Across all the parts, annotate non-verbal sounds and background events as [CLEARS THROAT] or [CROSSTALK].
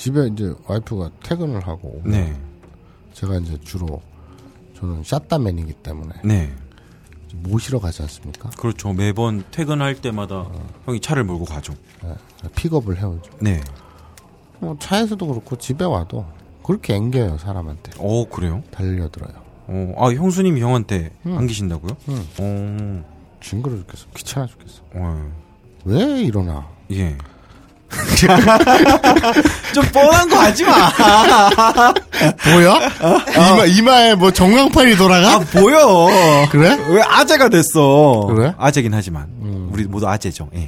집에 이제 와이프가 퇴근을 하고 네. 제가 이제 주로 저는 샷다맨이기 때문에 네. 모시러 가지 않습니까? 그렇죠. 매번 퇴근할 때마다 형이 차를 몰고 가죠. 네, 픽업을 해오죠. 네. 뭐 차에서도 그렇고 집에 와도 그렇게 앵겨요 사람한테 어, 그래요? 달려들어요. 어, 아, 형수님이 형한테 응. 안기신다고요? 응. 어, 징그러 죽겠어. 귀찮아 죽겠어. 어, 왜 이러나? 예. [LAUGHS] 좀 뻔한 거 하지 마. [LAUGHS] 보여? 이마 이마에 뭐 정강판이 돌아가? 아, 보여. 그래? 왜 아재가 됐어? 그래? 아재긴 하지만. 우리 모두 아재죠. 예.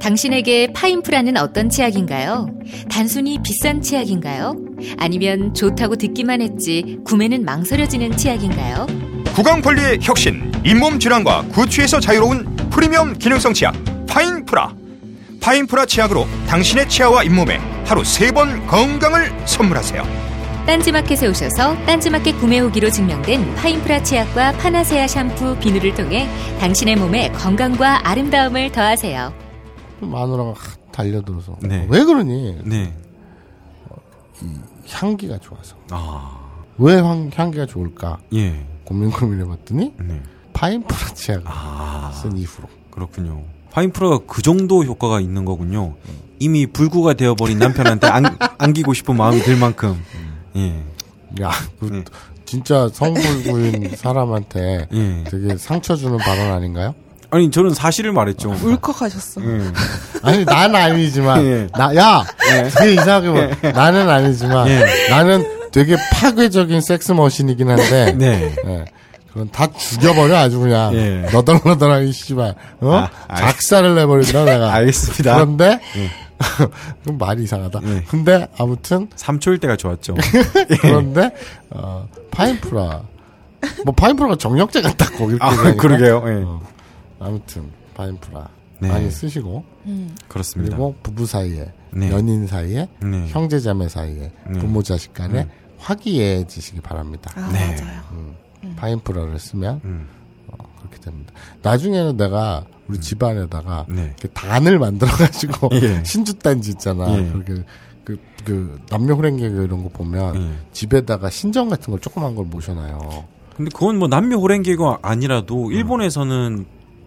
당신에게 파인프라는 어떤 치약인가요? 단순히 비싼 치약인가요? 아니면 좋다고 듣기만 했지 구매는 망설여지는 치약인가요? 구강 관리의 혁신, 잇몸 질환과 구취에서 자유로운 프리미엄 기능성 치약 파인프라. 파인프라 치약으로 당신의 치아와 잇몸에 하루 세 번 건강을 선물하세요. 딴지마켓에 오셔서 딴지마켓 구매 후기로 증명된 파인프라 치약과 파나세아 샴푸, 비누를 통해 당신의 몸에 건강과 아름다움을 더하세요. 마누라가 확 달려들어서 네. 왜 그러니? 네. 향기가 좋아서 아, 왜 향, 향기가 좋을까 예. 고민 고민해봤더니 네. 파인프라 치약을 아, 쓴 이후로 그렇군요. 파인프라가 그 정도 효과가 있는 거군요. 이미 불구가 되어버린 남편한테 안, [LAUGHS] 안기고 싶은 마음이 들 만큼. 예. 야, 그 네. 진짜 성불구인 사람한테 예. 되게 상처 주는 발언 아닌가요? 아니, 저는 사실을 말했죠. 울컥하셨어. 예. 아니 난 아니지만 예. 나 야, 되게 이상하게 뭐 나는 아니지만 예. 나는 되게 파괴적인 섹스 머신이긴 한데 네. 예. 그건 다 죽여버려 아주 그냥 예. 너덜너덜하게 씨발 어 아, 알- 작사를 내버린다 내가 [LAUGHS] 알겠습니다. 그런데 [LAUGHS] 그럼 말이 이상하다 예. 근데 아무튼 3초일 때가 좋았죠. [LAUGHS] 그런데 어, 파인프라 뭐 파인프라가 정력제 같다고 이렇게 아. 그러게요. 예. 어, 아무튼 파인프라 네. 많이 쓰시고 그렇습니다. 그리고 부부 사이에 네. 연인 사이에 네. 형제자매 사이에 네. 부모 자식 간에 화기애애지시기 바랍니다. 아, 네. 맞아요. 파인프라를 쓰면 음. 어, 그렇게 됩니다. 나중에는 내가 우리 집안에다가 네. 이렇게 단을 만들어가지고 [LAUGHS] 예. 신주단지 있잖아. 예. 그렇게 그, 그 남녀 호랭개그 이런 거 보면 예. 집에다가 신전 같은 걸 조그만 걸 모셔놔요. 근데 그건 뭐 남녀 호랭개가 아니라도 일본에서는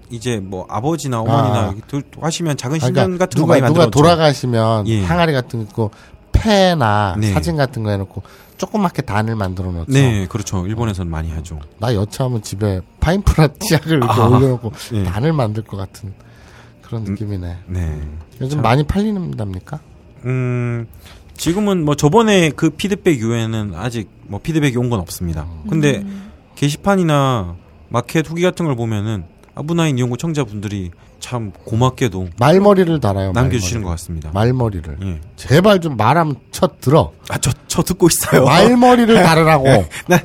이제 뭐 아버지나 어머니나 아. 하시면 작은 그러니까 신전 같은 거 누가 많이 누가 만들었죠. 돌아가시면 예. 항아리 같은 거 패나 네. 사진 같은 거 해놓고 조그맣게 단을 만들어 놓죠. 네, 그렇죠. 일본에서는 많이 하죠. 나 여차하면 집에 파인프라 [LAUGHS] 치약을 이렇게 아. 올려놓고 예. 단을 만들 것 같은 그런 느낌이네. 네. 요즘 참. 많이 팔리는답니까? 음, 지금은 뭐 저번에 그 피드백 이후에는 아직 뭐 피드백이 온 건 없습니다. 근데 게시판이나 마켓 후기 같은 걸 보면은 아브나인 이용고 청자분들이 참 고맙게도 말머리를 달아요. 남겨주시는 것 말머리를. 같습니다. 말머리를. 예. 제발 좀 말하면 쳐 들어. 아, 저, 저 듣고 있어요. 말머리를 [LAUGHS] 달으라고. 나,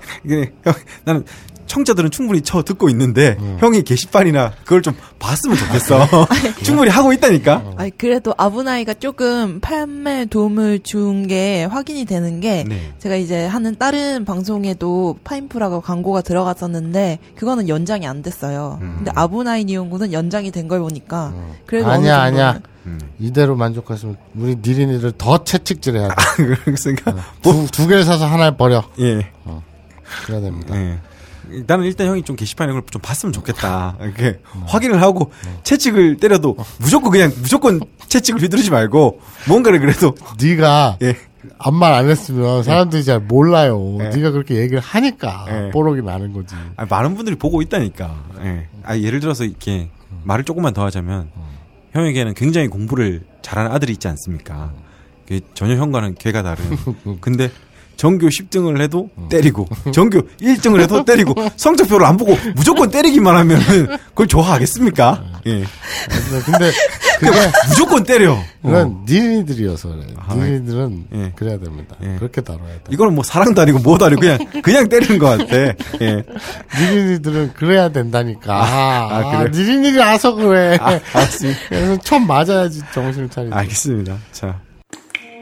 나는 청자들은 충분히 저 듣고 있는데, 음. 형이 게시판이나 그걸 좀 봤으면 좋겠어. 아, [LAUGHS] 충분히 하고 있다니까? 아니, 그래도 아브나이가 조금 판매 도움을 준 게 확인이 되는 게 네. 제가 이제 하는 다른 방송에도 파인프라가 광고가 들어갔었는데 그거는 연장이 안 됐어요. 음. 근데 아브나이 이용구는 연장이 된 걸 보니까 그래도 아니야, 아니야. 음. 이대로 만족했으면 우리 니린이를 더 채찍질해야 돼. [LAUGHS] 그러니까, 두, 두 개를 사서 하나를 버려. 예. 그래야 됩니다. 예. 나는 일단 형이 좀 게시판에 그걸 좀 봤으면 좋겠다. [LAUGHS] 이렇게 음. 확인을 하고 채찍을 때려도 무조건 그냥 무조건 채찍을 휘두르지 말고 뭔가를 그래도 [LAUGHS] 네가 예. 아무 말 안 했으면 사람들이 잘 몰라요. 예. 네가 그렇게 얘기를 하니까 예. 뽀록이 나는 거지. 아, 많은 분들이 보고 있다니까. 예. 아, 예를 들어서 이렇게 말을 조금만 더 하자면 형에게는 굉장히 공부를 잘하는 아들이 있지 않습니까? 그 전혀 형과는 괴가 다른. [LAUGHS] 근데 전교 10등을 해도 때리고 전교 1등을 해도 때리고 성적표를 안 보고 무조건 때리기만 하면은 그걸 좋아하겠습니까? 예. 근데 그게 무조건 때려. 그건 어. 니네들이어서 그래. 아, 니네들은 예. 그래야 됩니다. 예. 그렇게 다뤄야 돼. 이거는 뭐 사랑도 아니고 뭐도 아니고 그냥 그냥 때리는 것 같아. 예. 니네들은 그래야 된다니까. 아, 아, 그래? 니네들이 와서 그래. 아, 알았습니다. 그래서 처맞아야지 정신을 차리지. 알겠습니다. 자,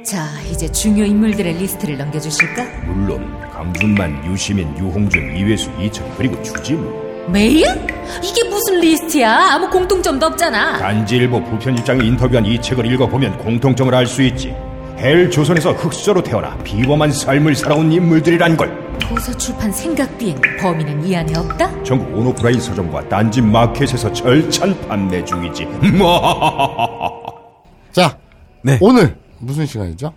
자, 이제 중요 인물들의 리스트를 넘겨주실까? 물론 강준만, 유시민, 유홍준, 이회수, 이철 그리고 주지무 메일? 이게 무슨 리스트야? 아무 공통점도 없잖아. 딴지일보 부편집장이 인터뷰한 이 책을 읽어보면 공통점을 알 수 있지 헬 조선에서 흙수저로 태어나 비범한 삶을 살아온 인물들이란 걸 도서 출판 생각 비행 범인은 이 안에 없다? 전국 온오프라인 서점과 딴지 마켓에서 절찬 판매 중이지 [LAUGHS] 자, 네. 오늘 무슨 시간이죠?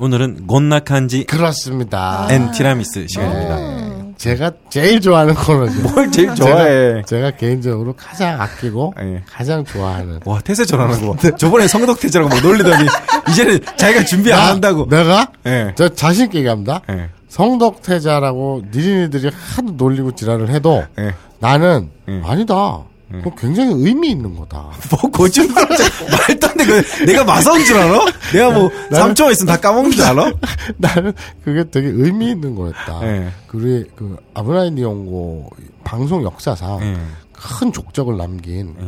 오늘은 こんな感じ 그렇습니다. and 티라미스 시간입니다. 제가 제일 좋아하는 코너죠. 뭘 제일 좋아해? 제가, 제가 개인적으로 가장 아끼고 예. 가장 좋아하는. 와 태세 전환하는 거. 저번에 성덕태자라고 막 놀리더니 [LAUGHS] 이제는 자기가 준비 안 나- 한다고. 내가 예. 저 자신 있게 얘기합니다. 예. 성덕태자라고 니린이들이 하도 놀리고 지랄을 해도 예. 나는 예. 아니다. 그거 굉장히 의미 있는 거다. [LAUGHS] 뭐 거짓말 말도 안 돼. 그 내가 마사온 줄 알아? 내가 뭐 나는- 3초만 있으면 다 까먹는 줄 알아? [LAUGHS] 나는 그게 되게 의미 있는 거였다. 예. 그리 그 아브라인 니온고 방송 역사상 예. 큰 족적을 남긴 예.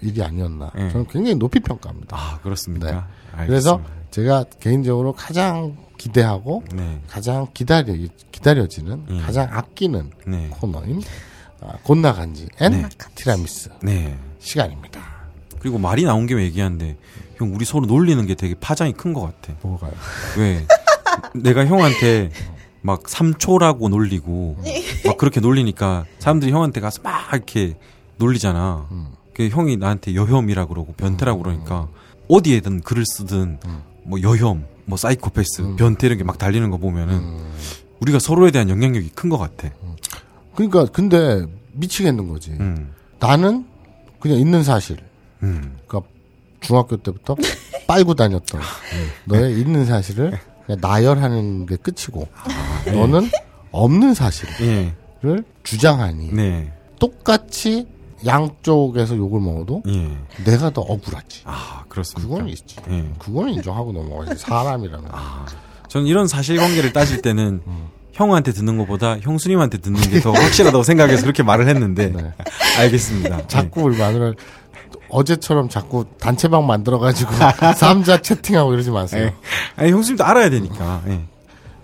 그 일이 아니었나. 예. 저는 굉장히 높이 평가합니다. 아 그렇습니까? 네. 알겠습니다. 그래서 제가 개인적으로 가장 기대하고 네. 가장 기다려 기다려지는 예. 가장 아끼는 네. 코너인 아, こんな感じ and 네. 티라미스 네. 시간입니다. 그리고 말이 나온 김에 얘기하는데 형 우리 서로 놀리는 게 되게 파장이 큰 것 같아. 뭐가요? 왜? 내가 형한테 막 3초라고 놀리고 막 그렇게 놀리니까 사람들이 형한테 가서 막 이렇게 놀리잖아. 그 형이 나한테 여혐이라 그러고 변태라고 그러니까 어디에든 글을 쓰든 뭐 여혐, 뭐 사이코패스, 변태 이런 게 막 달리는 거 보면은 우리가 서로에 대한 영향력이 큰 것 같아. 그러니까 근데 미치겠는 거지. 음, 나는 그냥 있는 사실. 음, 그러니까 중학교 때부터 [LAUGHS] 빨고 다녔던 너의 있는 사실을 그냥 나열하는 게 끝이고 너는 없는 사실을 예, 주장하니 네, 똑같이 양쪽에서 욕을 먹어도 예, 내가 더 억울하지. 아 그렇습니다. 그거는 있지. 예. 그거는 인정하고 넘어가지. 사람이라는 거. 저는 이런 사실관계를 따질 때는 형한테 듣는 것보다 형수님한테 듣는 게 더 확실하다고 생각해서 그렇게 말을 했는데 네. [LAUGHS] 알겠습니다. 자꾸 우리 마누라 어제처럼 자꾸 단체방 만들어가지고 [LAUGHS] 삼자 채팅하고 이러지 예. 마세요. 예. 아니 형수님도 알아야 되니까. 예.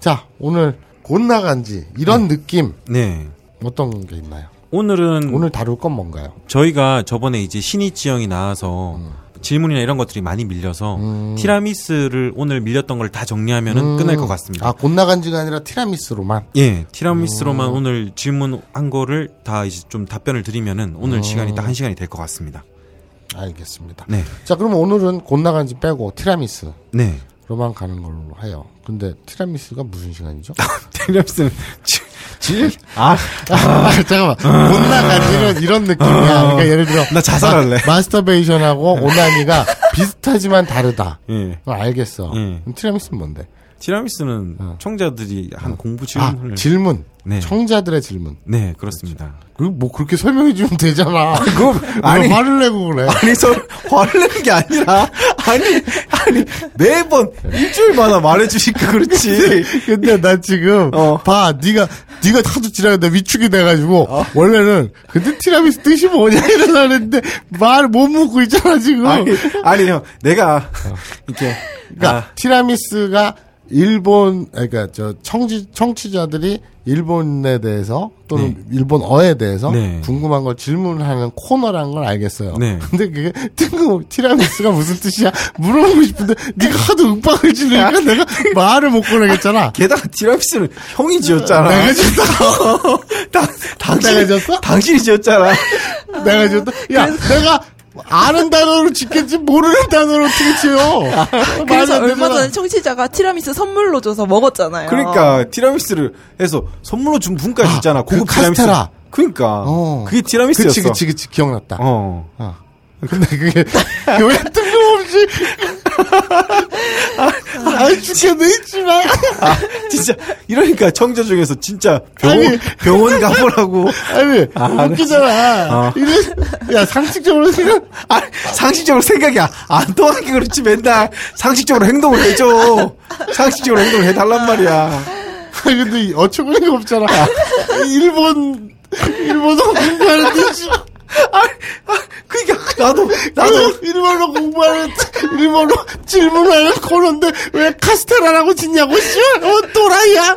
자 오늘 곧 나간지 이런 느낌 네. 어떤 게 있나요? 오늘은 오늘 다룰 건 뭔가요? 저희가 저번에 이제 신이지 형이 나와서 질문이나 이런 것들이 많이 밀려서 음. 티라미스를 오늘 밀렸던 걸 다 정리하면은 끝날 것 같습니다. 아, 곧 나간 지가 아니라 티라미스로만. 예, 티라미스로만 음. 오늘 질문한 거를 다 이제 좀 답변을 드리면은 오늘 시간이 딱 한 시간이 될 것 같습니다. 알겠습니다. 네, 자, 그러면 오늘은 곧 나간 지 빼고 티라미스로만 네. 가는 걸로 해요. 근데 티라미스가 무슨 시간이죠? [LAUGHS] 티라미스는 지- 질? 아, 아, 잠깐만. 곧 나간지는 이런 느낌이야. 그러니까 예를 들어. 나 자살할래. 마, 스터베이션하고 오나니가 비슷하지만 다르다. 예. 알겠어. 예. 그럼 티라미스는 뭔데? 티라미스는 어. 청자들이 한 공부 아, 질문을 질문. 네. 청자들의 질문. 네, 그렇습니다. 그리고 뭐 그렇게 설명해 주면 되잖아. [LAUGHS] 그거 아니 화를 내고 그래. 아니 저 화를 내는 게 아니라 아니 아니 매번 일주일마다 말해주니까 그렇지. [LAUGHS] 근데 나 지금 어. 봐 네가 네가 하도 지나가다 위축이 돼가지고 원래는 근데 티라미수 뜻이 뭐냐 이러는데 말을 못 묻고 있잖아 지금. 아니 아니 형 내가 이렇게 그러니까 아, 티라미스가 일본 그러니까 저 청지 청취자들이 일본에 대해서 또는 일본어에 대해서 네. 궁금한 걸 질문하는 코너라는 걸 알겠어요. 네. [LAUGHS] 근데 그게 뜬금없이 티라미스가 무슨 뜻이야 물어보고 싶은데 네가 하도 윽박을 지르니까 내가 말을 못 꺼내겠잖아. [LAUGHS] 게다가 티라미스는 형이 지었잖아. 내가 지었다. 당, 당신, 내가 지었어? 당신이 지었잖아. 내가 지었다. 야, 내가 아는 단어로 짓겠지 모르는 단어로 어떻게 지어? 그래서 말도 안 얼마. 전에 청취자가 티라미수 선물로 줘서 먹었잖아요. 그러니까 티라미스를 해서 선물로 준 분까지 있잖아. 그 고급 티라미스. 카스테라. 그러니까 어. 그게 티라미스였어. 그치, 그치, 그치. 기억났다. 어. 어. 근데 그게 [LAUGHS] 왜 뜬금없이 뜬금없이. 아, 죽겠네, 있지만. 아, 진짜 이러니까 청자 중에서 진짜 병원 아니. 병원 가보라고. 아니, 아, 웃기잖아. 어. 이래, 야, 상식적으로 생각, 아, 상식적으로 생각이 안- 안 통하는 게 그렇지 맨날 상식적으로 행동을 해줘. 상식적으로 행동을 해달란 말이야. 아니, 근데 이 어처구니가 없잖아. 일본, 일본어 공부하는데, 씨. 그러니까 나도 나도 나도 일본어 공부하는, 일본어 질문하는 코너인데, 왜 카스테라라고 짓냐고, 씨. 어, 또라이야.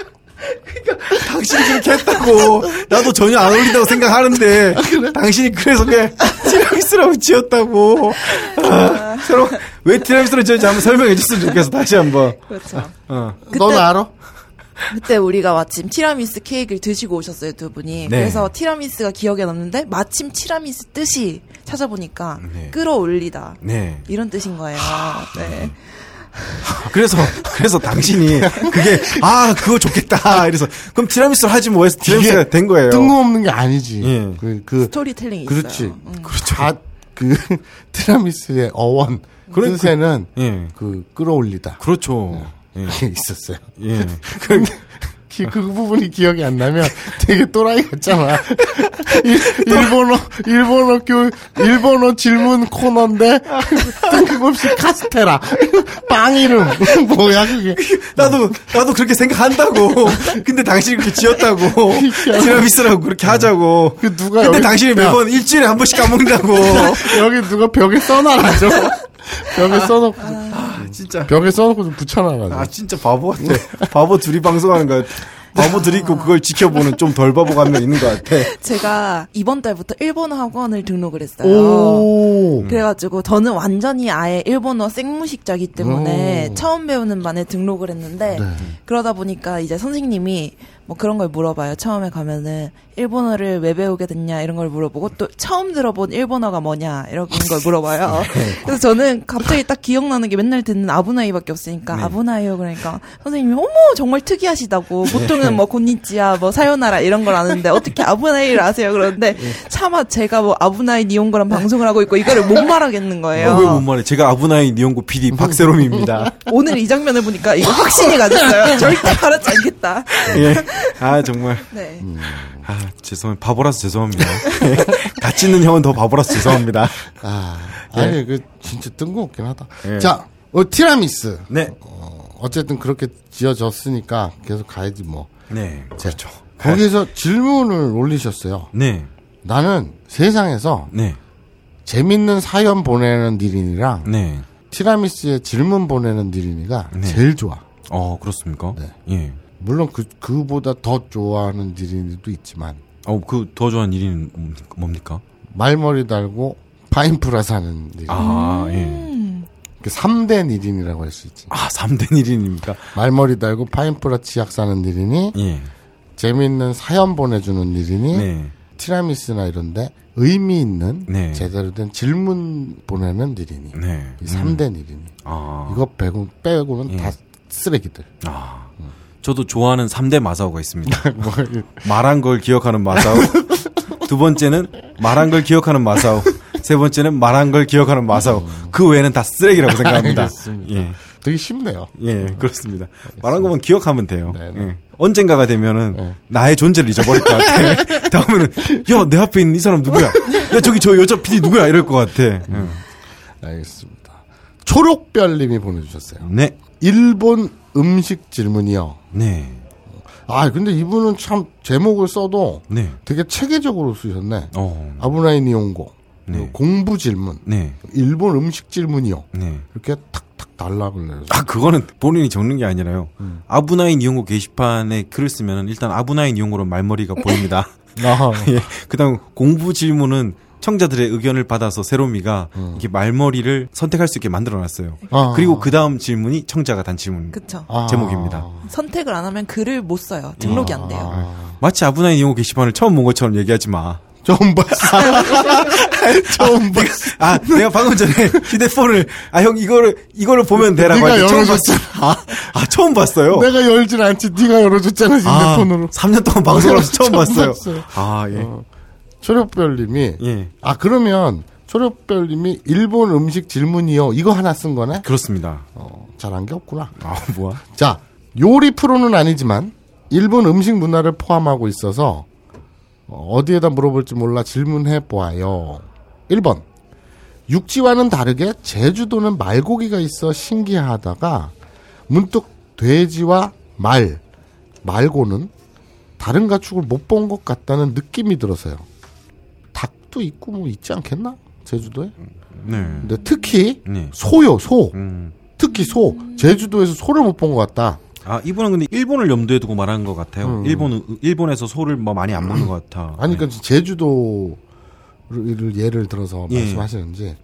당신이 그렇게 했다고. 나도 전혀 안 어울린다고 생각하는데 당신이 그래서 그냥 티라미수라고 지었다고. 아, 새로 왜 티라미수를 지었는지 한번 설명해 줬으면 좋겠어. 다시 한번. 그렇죠. 어. 넌 알아? 그때 우리가 마침 티라미수 케이크를 드시고 오셨어요, 두 분이. 네. 그래서 티라미수가 기억에 남는데 마침 티라미수 뜻이 찾아보니까 네. 끌어올리다. 네. 이런 뜻인 거예요. 네. [LAUGHS] 그래서 그래서 당신이 그게 아 그거 좋겠다. 이래서 그럼 티라미수를 하지 뭐 해서 티라미수가 된 거예요. 뜬금없는 게 아니지. 예. 그, 그, 스토리텔링이 그렇지. 있어요. 음. 다, 그, [LAUGHS] 티라미수의 어원. 그래, 뜻에는 예. 그, 끌어올리다. 그렇죠. 예. 그게 있었어요. 예. [LAUGHS] 근데 기- 그 부분이 기억이 안 나면 되게 또라이 같잖아. [LAUGHS] 일, 일본어, 일본어 교, 일본어 질문 코너인데 뜬금없이 카스테라. 빵 이름. [LAUGHS] 뭐야 그게. 나도 나도 그렇게 생각한다고. 근데 당신이 그렇게 지었다고. 티라미수라고 그렇게 하자고. 그 누가 근데 여기- 당신이 야. 매번 일주일에 한 번씩 까먹는다고. 여기 누가 벽에 써놔라죠. 벽에 써놓고. 진짜. 벽에 써놓고 좀 붙여놔가지고. 아 진짜 바보 같아. [LAUGHS] 바보 둘이 방송하는 거. 바보 둘이 있고 그걸 지켜보는 좀 덜 바보 감명 있는 것 같아. 제가 이번 달부터 일본어 학원을 등록을 했어요. 오. 그래가지고 저는 완전히 아예 일본어 생무식자기 때문에 오. 처음 배우는 반에 등록을 했는데 네. 그러다 보니까 이제 선생님이 뭐 그런 걸 물어봐요. 처음에 가면은 일본어를 왜 배우게 됐냐 이런 걸 물어보고 또 처음 들어본 일본어가 뭐냐 이런 걸 물어봐요. [LAUGHS] 그래서 저는 갑자기 딱 기억나는 게 맨날 듣는 아부나이밖에 없으니까 네. 아부나이요 그러니까 선생님이 어머 정말 특이하시다고 보통은 뭐 곤니찌야 뭐 사요나라 이런 걸 아는데 어떻게 아부나이를 아세요 그러는데 차마 제가 뭐 아부나이 니온고란 방송을 하고 있고 이거를 못 말하겠는 거예요. 어, 왜못 말해? 제가 아부나이 니온고 PD 박세롬입니다. [LAUGHS] 오늘 이 장면을 보니까 이거 확신이 가졌어요. 절대 말하지 않겠다. 예. 아 정말. [LAUGHS] 네. 아 죄송 바보라서 죄송합니다. [LAUGHS] 같이 있는 형은 더 바보라서 죄송합니다. 아, 아니, 그, 진짜 뜬금없긴 하다. 예. 자, 어, 티라미스. 네. 어 쨌든 그렇게 지어졌으니까 계속 가야지 뭐. 네. 그렇죠. 거기에서 질문을 올리셨어요. 네. 나는 세상에서 네. 재밌는 사연 보내는 니린이랑 네. 티라미스에 질문 보내는 니린이가 네. 제일 좋아. 어 그렇습니까? 네. 예. 물론 그, 그보다 더 좋아하는 니린이도 있지만, 어그 더 좋아하는 일이 뭡니까? 말머리 달고 파인프라 사는 니린. 아 예. 음. 그 3대 니린이라고 할 수 있지. 아 3대 1인입니까? 말머리 달고 파인프라 치약 사는 니린이, 예. 재밌는 사연 보내주는 니린이, 네. 티라미스나 이런데 의미 있는 네. 제대로 된 질문 보내는 니린이. 네. 이 3대 니린이. 아. 이거 빼고, 빼고는 예. 다 쓰레기들. 아. 저도 좋아하는 3대 마사오가 있습니다. [LAUGHS] 뭐, 말한 걸 기억하는 마사오. 두 번째는 말한 걸 기억하는 마사오. 세 번째는 말한 걸 기억하는 마사오. 그 외에는 다 쓰레기라고 생각합니다. 알겠습니다. 예. 되게 쉽네요. 예, 그렇습니다. 말한 것만 기억하면 돼요. 네, 네. 예. 언젠가가 되면은 네. 나의 존재를 잊어버릴 것 같아. [LAUGHS] 다음에는 야, 내 앞에 있는 이 사람 누구야? 야, 저기 저 여자 PD 누구야? 이럴 것 같아. 예. 알겠습니다. 초록별님이 보내주셨어요. 네. 일본 음식 질문이요. 네. 아, 근데 이분은 참 제목을 써도 네. 되게 체계적으로 쓰셨네. 어. 아브라인 이용고. 네. 공부 질문. 네. 일본 음식 질문이요. 네. 이렇게 탁탁 달락을 내서. 아, 그거는 본인이 적는 게 아니라요. 음. 아브나인 이용고 게시판에 글을 쓰면은 일단 아브나인 이용고로 말머리가 보입니다. [LAUGHS] 아, [LAUGHS] 예. 그 다음 공부 질문은 청자들의 의견을 받아서 세로미가 음. 이렇게 말머리를 선택할 수 있게 만들어 놨어요. 아. 그리고 그 다음 질문이 청자가 단 질문. 그쵸. 아. 제목입니다. 선택을 안 하면 글을 못 써요. 등록이 안 돼요. 아. 마치 아브나인 이용고 게시판을 처음 본 것처럼 얘기하지 마. 처음 봤어. [LAUGHS] 처음 봤어. 아, 내가 방금 전에 휴대폰을 아 형 이거를 이거를 보면 되라고 네가 열어줬잖아. 봤어. 아, 아 처음 봤어요. 내가 열진 않지. 네가 열어줬잖아, 아, 휴대폰으로. 3년 동안 방송을 하면서 처음 처음 봤어요. 봤어요. 아, 예. 어. 초록별님이 예. 아 그러면 초록별님이 일본 음식 질문이요. 이거 하나 쓴 거네? 그렇습니다. 어, 잘한 게 없구나. 아, 뭐야? 자, 요리 프로는 아니지만 일본 음식 문화를 포함하고 있어서 어, 어디에다 물어볼지 몰라 질문해 보아요. 1번. 육지와는 다르게 제주도는 말고기가 있어 신기하다가 문득 돼지와 말 말고는 다른 가축을 못 본 것 같다는 느낌이 들어서요. 닭도 있고 뭐 있지 않겠나? 제주도에? 네. 근데 특히 네. 소요, 소. 음. 특히 소. 제주도에서 소를 못 본 것 같다. 아, 이분은 근데 일본을 염두에 두고 말하는 것 같아요. 음. 일본, 일본에서 소를 뭐 많이 안 먹는 것 같아. [CLEARS THROAT] 아니, 그러니까 제주도를 예를 들어서 예. 말씀하시는지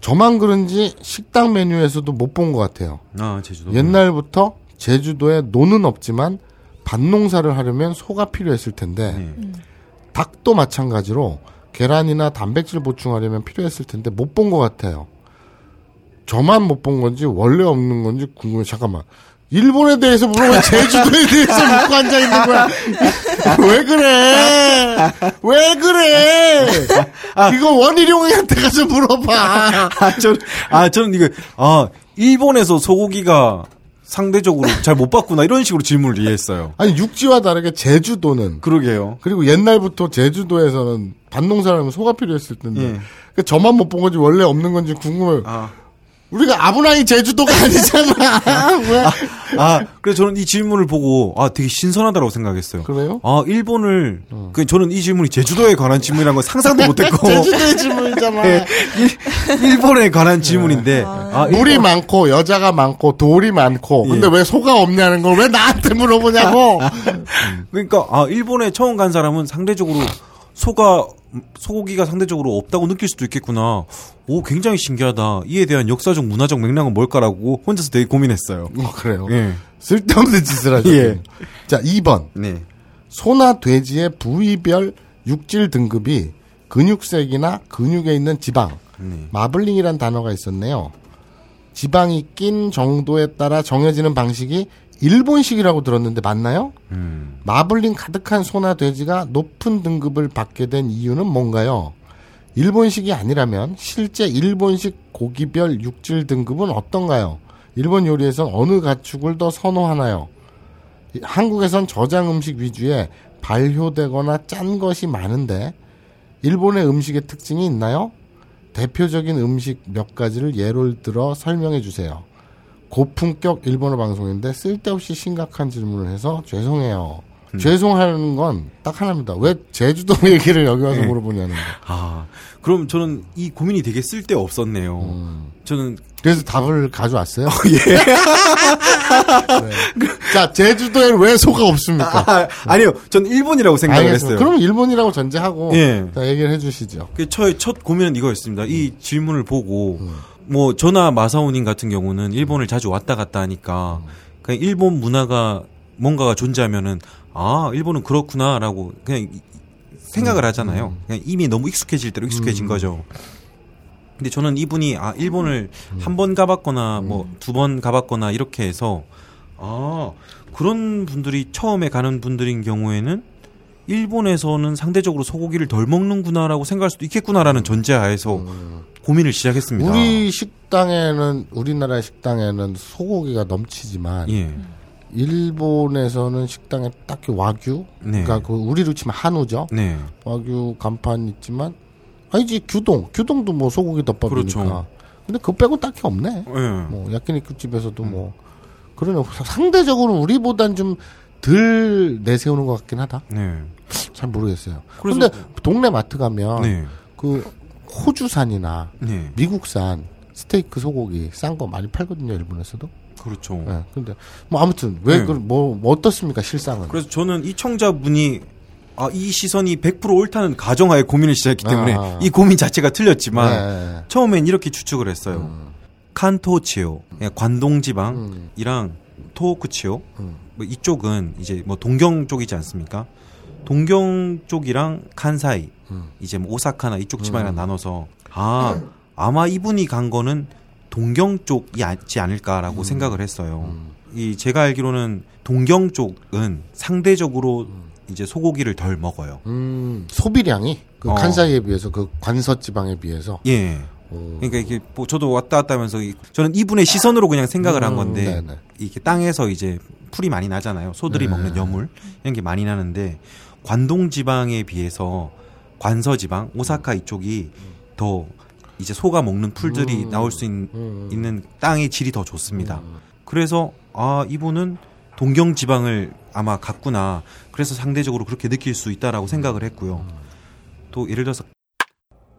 저만 그런지 식당 메뉴에서도 못 본 것 같아요. 아, 제주도. 옛날부터 제주도에 노는 없지만 밭농사를 하려면 소가 필요했을 텐데 네. 닭도 마찬가지로 계란이나 단백질 보충하려면 필요했을 텐데 못 본 것 같아요. 저만 못 본 건지 원래 없는 건지 궁금해. 잠깐만. 일본에 대해서 물어보면 제주도에 대해서 묻고 앉아 있는 거야. [LAUGHS] 왜 그래? 왜 그래? 이거 원희룡한테 가서 물어봐. 아, 저, 아, 저는 이거, 아, 일본에서 소고기가 상대적으로 잘 못 봤구나. 이런 식으로 질문을 이해했어요. 아니 육지와 다르게 제주도는 그러게요. 그리고 옛날부터 제주도에서는 밭농사를 하면 소가 필요했을 텐데 예. 그러니까 저만 못 본 건지 원래 없는 건지 궁금해요. 아, 우리가 아브나이 제주도가 [LAUGHS] 아니잖아. 왜? 아, 그래서 저는 이 질문을 보고, 아, 되게 신선하다고 생각했어요. 그래요? 아, 일본을, 그, 저는 이 질문이 제주도에 관한 질문이라는 건 상상도 못했고, [LAUGHS] 제주도의 질문이잖아. 예, 일, 일본에 관한 질문인데, 아, 물이 많고 여자가 많고 돌이 많고 근데 왜 소가 없냐는 걸 왜 나한테 물어보냐고. 그러니까 아 일본에 처음 간 사람은 상대적으로 소가 소고기가 상대적으로 없다고 느낄 수도 있겠구나. 오 굉장히 신기하다. 이에 대한 역사적 문화적 맥락은 뭘까라고 혼자서 되게 고민했어요. 어, 그래요. 예. 쓸데없는 짓을 하죠. 예. 자, 2번. 네. 소나 돼지의 부위별 육질 등급이 근육색이나 근육에 있는 지방, 네. 마블링이란 단어가 있었네요. 지방이 낀 정도에 따라 정해지는 방식이 일본식이라고 들었는데 맞나요? 음. 마블링 가득한 소나 돼지가 높은 등급을 받게 된 이유는 뭔가요? 일본식이 아니라면 실제 일본식 고기별 육질 등급은 어떤가요? 일본 요리에선 어느 가축을 더 선호하나요? 이- 한국에선 저장 음식 위주의 발효되거나 짠 것이 많은데 일본의 음식의 특징이 있나요? 대표적인 음식 몇 가지를 예를 들어 설명해 주세요. 고품격 일본어 방송인데 쓸데없이 심각한 질문을 해서 죄송해요. 죄송하는 건 딱 하나입니다. 왜 제주도 [LAUGHS] 얘기를 여기 와서 물어보냐는 거. 아 그럼 저는 이 고민이 되게 쓸데 없었네요. 음. 저는 그래서 답을 가져왔어요. 예. [LAUGHS] 자, 제주도에 왜 소가 없습니까? 아, 아 니요, 전 일본이라고 생각을 알겠습니다. 했어요. 그럼 일본이라고 전제하고 예. 자, 얘기를 해주시죠. 그 저의 첫 고민은 이거였습니다. 이 질문을 보고 뭐 저나 마사오님 같은 경우는 일본을 자주 왔다 갔다 하니까 그냥 일본 문화가 뭔가가 존재하면은 아 일본은 그렇구나라고 그냥 이- 생각을 하잖아요. 그냥 이미 너무 익숙해질 대로 익숙해진 거죠. 근데 저는 이분이 아 일본을 한 번 가봤거나 뭐 두 번 가봤거나 이렇게 해서 아 그런 분들이 처음에 가는 분들인 경우에는 일본에서는 상대적으로 소고기를 덜 먹는구나라고 생각할 수도 있겠구나라는 전제하에서 고민을 시작했습니다. 우리 식당에는 우리나라 식당에는 소고기가 넘치지만 예. 일본에서는 식당에 딱히 와규, 네. 그러니까 그 우리로 치면 한우죠. 네. 와규 간판 있지만 아니지 규동, 규동도 뭐 소고기 덮밥이니까. 그렇죠. 근데 그거 빼고 딱히 없네. 예. 뭐 야끼니쿠 집에서도 뭐 그러네. 상대적으로 우리보단 좀 덜 내세우는 것 같긴 하다. 네. 잘 모르겠어요. 근데 동네 마트 가면 네. 그 호주산이나 네. 미국산 스테이크 소고기 싼 거 많이 팔거든요 일본에서도. 그렇죠. 네. 근데 뭐 아무튼 왜 네. 그 뭐, 뭐 어떻습니까 실상은? 그래서 저는 이 청자분이 아, 이 시선이 100% 옳다는 가정하에 고민을 시작했기 때문에 아. 이 고민 자체가 틀렸지만 네. 처음엔 이렇게 추측을 했어요. 칸토치오, 예, 관동 지방이랑 토호쿠치오, 음. 뭐 이쪽은 이제 뭐 동경 쪽이지 않습니까? 동경 쪽이랑 칸사이, 음. 이제 뭐 오사카나 이쪽 지방이랑 나눠서 아 아마 이분이 간 거는 동경 쪽이지 않을까라고 생각을 했어요. 이 제가 알기로는 동경 쪽은 상대적으로 이제 소고기를 덜 먹어요. 음, 소비량이 그 어. 칸사이에 비해서 그 관서 지방에 비해서 예. 오. 그러니까 이게 뭐 저도 왔다 갔다 하면서 이- 저는 이분의 시선으로 그냥 생각을 한 음, 건데 네네. 이게 땅에서 이제 풀이 많이 나잖아요. 소들이 네. 먹는 여물 이런 게 많이 나는데 관동 지방에 비해서 관서 지방 오사카 이쪽이 더 이제 소가 먹는 풀들이 음. 나올 수 있, 음. 는 땅의 질이 더 좋습니다. 그래서 아 이분은 동경 지방을 아마 갔구나. 그래서 상대적으로 그렇게 느낄 수 있다라고 생각을 했고요. 또 예를 들어서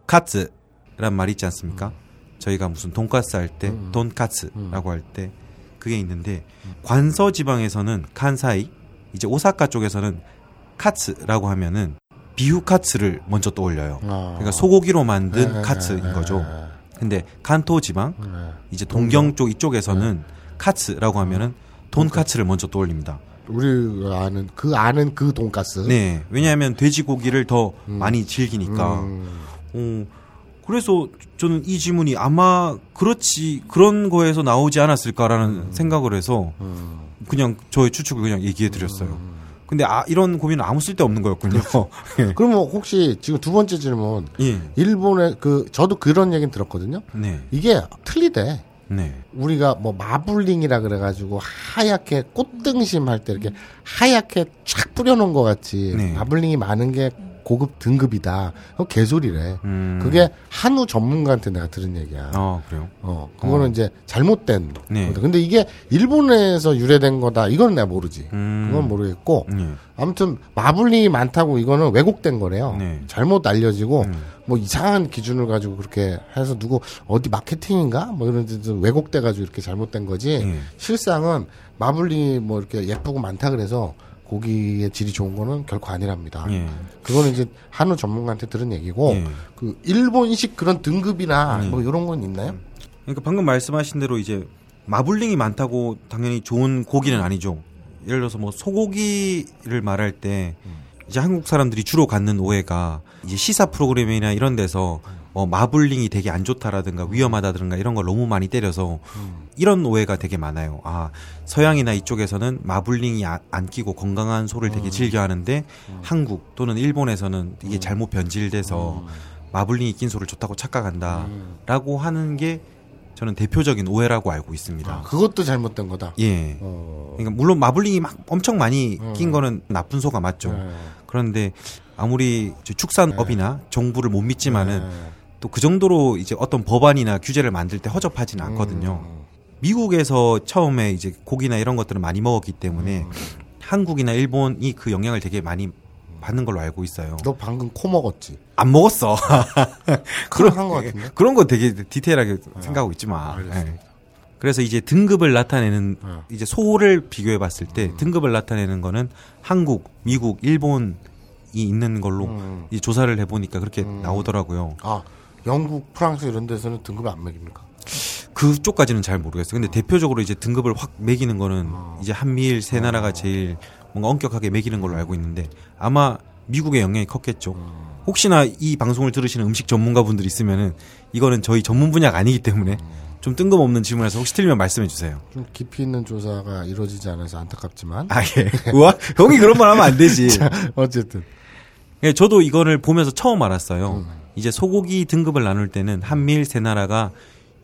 카츠 란 말이 있지 않습니까? 저희가 무슨 돈가스 할때 음. 돈카츠라고 할 때 그게 있는데 관서 지방에서는 칸사이 이제 오사카 쪽에서는 카츠라고 하면은 비후 카츠를 먼저 떠올려요. 아. 그러니까 소고기로 만든 네, 카츠인 네, 거죠. 네, 근데 간토 지방 네. 이제 동경 쪽 이쪽에서는 카츠라고 하면은 돈카츠를 먼저 떠올립니다. 우리가 아는 그 아는 그 돈가스. 네, 왜냐하면 돼지고기를 더 음. 많이 즐기니까. 음. 어, 그래서 저는 이 질문이 아마 그렇지 그런 거에서 나오지 않았을까라는 생각을 해서 음. 그냥 저의 추측을 그냥 얘기해 드렸어요. 근데 아, 이런 고민은 아무 쓸데 없는 거였군요. [LAUGHS] 예. 그러면 혹시 지금 두 번째 질문 예. 일본의 그 저도 그런 얘기는 들었거든요. 네. 이게 틀리대. 네. 우리가 뭐 마블링이라 그래가지고 하얗게 꽃등심 할 때 이렇게 하얗게 쫙 뿌려놓은 것 같이 네. 마블링이 많은 게 고급 등급이다. 그거 개소리래. 음. 그게 한우 전문가한테 내가 들은 얘기야. 어, 그래요. 어, 그거는 어. 이제 잘못된. 네. 거다. 근데 이게 일본에서 유래된 거다. 이건 내가 모르지. 음. 그건 모르겠고. 네. 아무튼 마블링이 많다고 이거는 왜곡된 거래요. 네. 잘못 알려지고 음. 뭐 이상한 기준을 가지고 그렇게 해서 누구 어디 마케팅인가 뭐 이런 데서 왜곡돼 가지고 이렇게 잘못된 거지. 네. 실상은 마블링이 뭐 이렇게 예쁘고 많다 그래서 고기의 질이 좋은 거는 결코 아니랍니다. 예. 그거는 이제 한우 전문가한테 들은 얘기고 예. 그 일본식 그런 등급이나 네. 뭐 이런 건 있나요? 그러니까 방금 말씀하신 대로 이제 마블링이 많다고 당연히 좋은 고기는 아니죠. 예를 들어서 뭐 소고기를 말할 때 이제 한국 사람들이 주로 갖는 오해가 이제 시사 프로그램이나 이런 데서 뭐 마블링이 되게 안 좋다라든가 위험하다든가 이런 걸 너무 많이 때려서 이런 오해가 되게 많아요. 아 서양이나 이쪽에서는 마블링이 아- 안 끼고 건강한 소를 되게 즐겨 하는데 한국 또는 일본에서는 이게 잘못 변질돼서 마블링이 낀 소를 좋다고 착각한다라고 하는 게 저는 대표적인 오해라고 알고 있습니다. 아, 그것도 잘못된 거다. 예. 어. 그러니까 물론 마블링이 막 엄청 많이 음. 낀 거는 나쁜 소가 맞죠. 네. 그런데 아무리 저 축산업이나 정부를 못 믿지만은 네. 또 그 정도로 이제 어떤 법안이나 규제를 만들 때 허접하지는 않거든요. 음. 미국에서 처음에 이제 고기나 이런 것들을 많이 먹었기 음. 때문에 한국이나 일본이 그 영향을 되게 많이 받는 걸로 알고 있어요. 너 방금 코 먹었지? 안 먹었어. [LAUGHS] 그런 한거 같은데? [LAUGHS] 그런 거 되게 디테일하게 생각하고 있지 마. 예. 그래서 이제 등급을 나타내는 어. 이제 소를 비교해 봤을 때 등급을 나타내는 거는 한국, 미국, 일본이 있는 걸로 음. 이 조사를 해 보니까 그렇게 나오더라고요. 아, 영국, 프랑스 이런 데서는 등급이 안 매깁니까? 그쪽까지는 잘 모르겠어요. 근데 대표적으로 이제 등급을 확 매기는 거는 이제 한미일 세 나라가 제일 뭔가 엄격하게 매기는 걸로 알고 있는데 아마 미국의 영향이 컸겠죠. 혹시나 이 방송을 들으시는 음식 전문가분들 있으면은 이거는 저희 전문 분야가 아니기 때문에 좀 뜬금없는 질문에서 혹시 틀리면 말씀해 주세요. 좀 깊이 있는 조사가 이루어지지 않아서 안타깝지만. 아 예. [LAUGHS] 우와 형이 그런 말 하면 안 되지. 어쨌든. 예, 저도 이거를 보면서 처음 알았어요. 이제 소고기 등급을 나눌 때는 한미일 세 나라가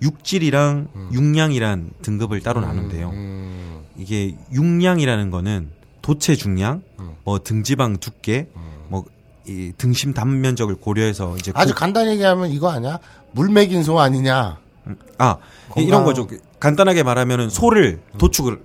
육질이랑 육량이란 등급을 따로 나눈대요. 음, 이게 육량이라는 거는 도체 중량, 음. 뭐 등지방 두께, 뭐 이 등심 단면적을 고려해서 이제 아주 고- 간단히 얘기하면 이거 아니야? 물 먹인 소 아니냐? 아 건강- 이런 거죠. 간단하게 말하면은 소를 도축을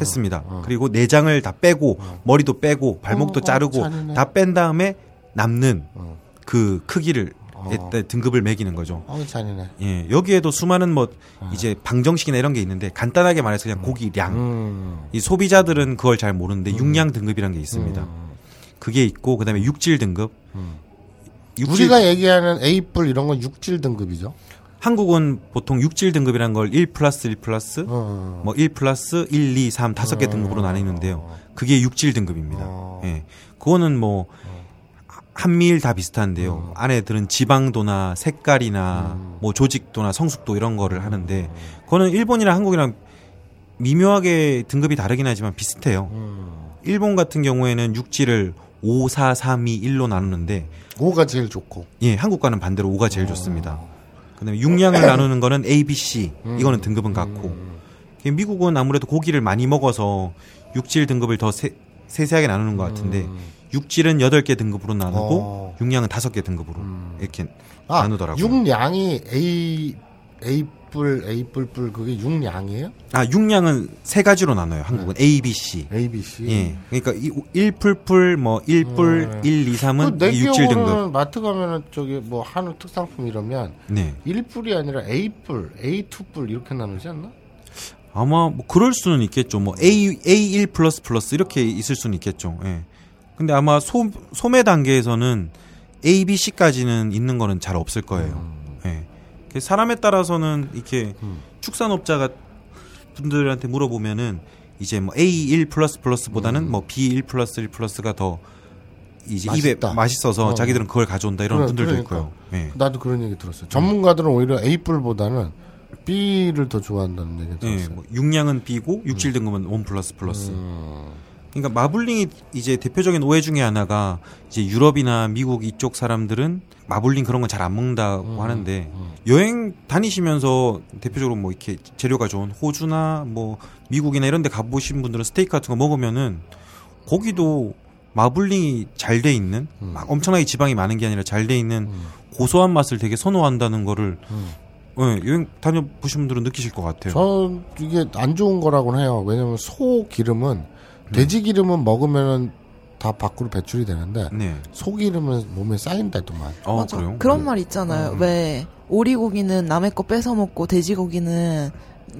했습니다. 그리고 내장을 다 빼고 머리도 빼고 발목도 어, 자르고. 다 뺀 다음에 남는 어. 그 크기를 어. 에- 등급을 매기는 거죠. 어우, 잔인해. 예, 여기에도 수많은 뭐 이제 방정식이나 이런 게 있는데 간단하게 말해서 그냥 고기량. 음. 이 소비자들은 그걸 잘 모르는데 육량 등급이라는 게 있습니다. 그게 있고 그다음에 육질 등급. 육질- 우리가 얘기하는 A뿔 이런 건 육질 등급이죠. 한국은 보통 육질 등급이란 걸1 플러스 1 플러스 어. 뭐1 플러스 1, 2, 3 다섯 개 등급으로 나뉘는데요. 그게 육질 등급입니다. 어. 예. 그거는 뭐 한미일 다 비슷한데요. 안에 들은 지방도나 색깔이나 뭐 조직도나 성숙도 이런 거를 하는데 그거는 일본이랑 한국이랑 미묘하게 등급이 다르긴 하지만 비슷해요. 일본 같은 경우에는 육질을 5, 4, 3, 2, 1로 나누는데 5가 제일 좋고. 예, 한국과는 반대로 5가 제일 좋습니다. 그다음에 육량을 나누는 거는 A, B, C 이거는 등급은 같고. 예, 미국은 아무래도 고기를 많이 먹어서 육질 등급을 더 세, 세세하게 나누는 것 같은데 육질은 8개 등급으로 나누고 어. 육량은 5개 등급으로 이렇게 아, 나누더라고요. 육량이 A A 뿔 A 뿔뿔 그게 육량이에요? 아, 육량은 세 가지로 나눠요. 한국은 A, B, C. A B C. 예. 그러니까 이 1풀풀 뭐 1뿔 1, 2, 3은 그내 육질 등급. 마트 가면은 저기 뭐 한우 특상품 이러면 네. 1뿔이 아니라 A 뿔, A 2뿔 이렇게 나누지 않나? 아마 뭐 그럴 수는 있겠죠. 뭐 A A1 플러스 플러스 이렇게 있을 수는 있겠죠. 예. 근데 아마 소 소매 단계에서는 A, B, C까지는 있는 거는 잘 없을 거예요. 예. 그 사람에 따라서는 이렇게 축산업자가 분들한테 물어보면은 이제 뭐 A1 플러스 플러스보다는 뭐 B1 플러스 1 플러스가 더 이제 맛있다. 입에 맛있어서 어. 자기들은 그걸 가져온다 이런 그래, 분들도 그러니까. 있고요. 예. 나도 그런 얘기 들었어요. 전문가들은 오히려 A 뿔보다는 B를 더 좋아한다는 얘기 예, 들었어요. 뭐 육량은 B고 육질 등급은 1 플러스 플러스. 음. 그러니까 마블링이 이제 대표적인 오해 중에 하나가 이제 유럽이나 미국 이쪽 사람들은 마블링 그런 건 잘 안 먹는다고 음, 하는데 여행 다니시면서 대표적으로 뭐 이렇게 재료가 좋은 호주나 뭐 미국이나 이런 데 가보신 분들은 스테이크 같은 거 먹으면은 고기도 마블링이 잘 돼 있는 음. 막 엄청나게 지방이 많은 게 아니라 잘 돼 있는 고소한 맛을 되게 선호한다는 거를 예, 여행 다녀보신 분들은 느끼실 것 같아요. 전 이게 안 좋은 거라고는 해요. 왜냐면 소 기름은 돼지 기름은 먹으면은 다 밖으로 배출이 되는데 네. 소 기름은 몸에 쌓인다더만. 어, 맞아. 그래요? 그런 말 있잖아요. 왜 오리고기는 남의 거 뺏어 먹고 돼지고기는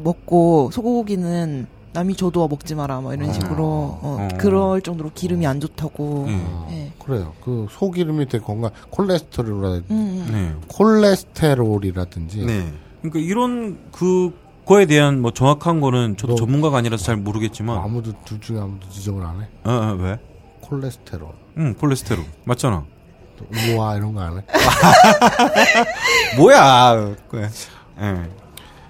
먹고 소고기는 남이 줘도 먹지 마라 뭐 이런 식으로 어, 어. 그럴 정도로 기름이 안 좋다고. 네. 예. 그래요. 그 소 기름이 되게 건강 콜레스테롤이라든지 음, 음. 네. 콜레스테롤이라든지 네. 그러니까 이런 그 거에 대한 뭐 정확한 거는 저도 너- 전문가가 아니라서 잘 모르겠지만 아무도 둘 중에 아무도 지적을 안 해. 어, 어, 왜? 콜레스테롤, 응, 콜레스테롤. 맞잖아. 또 우와 이런 거 안 해. [LAUGHS] 뭐야. 그래. 예.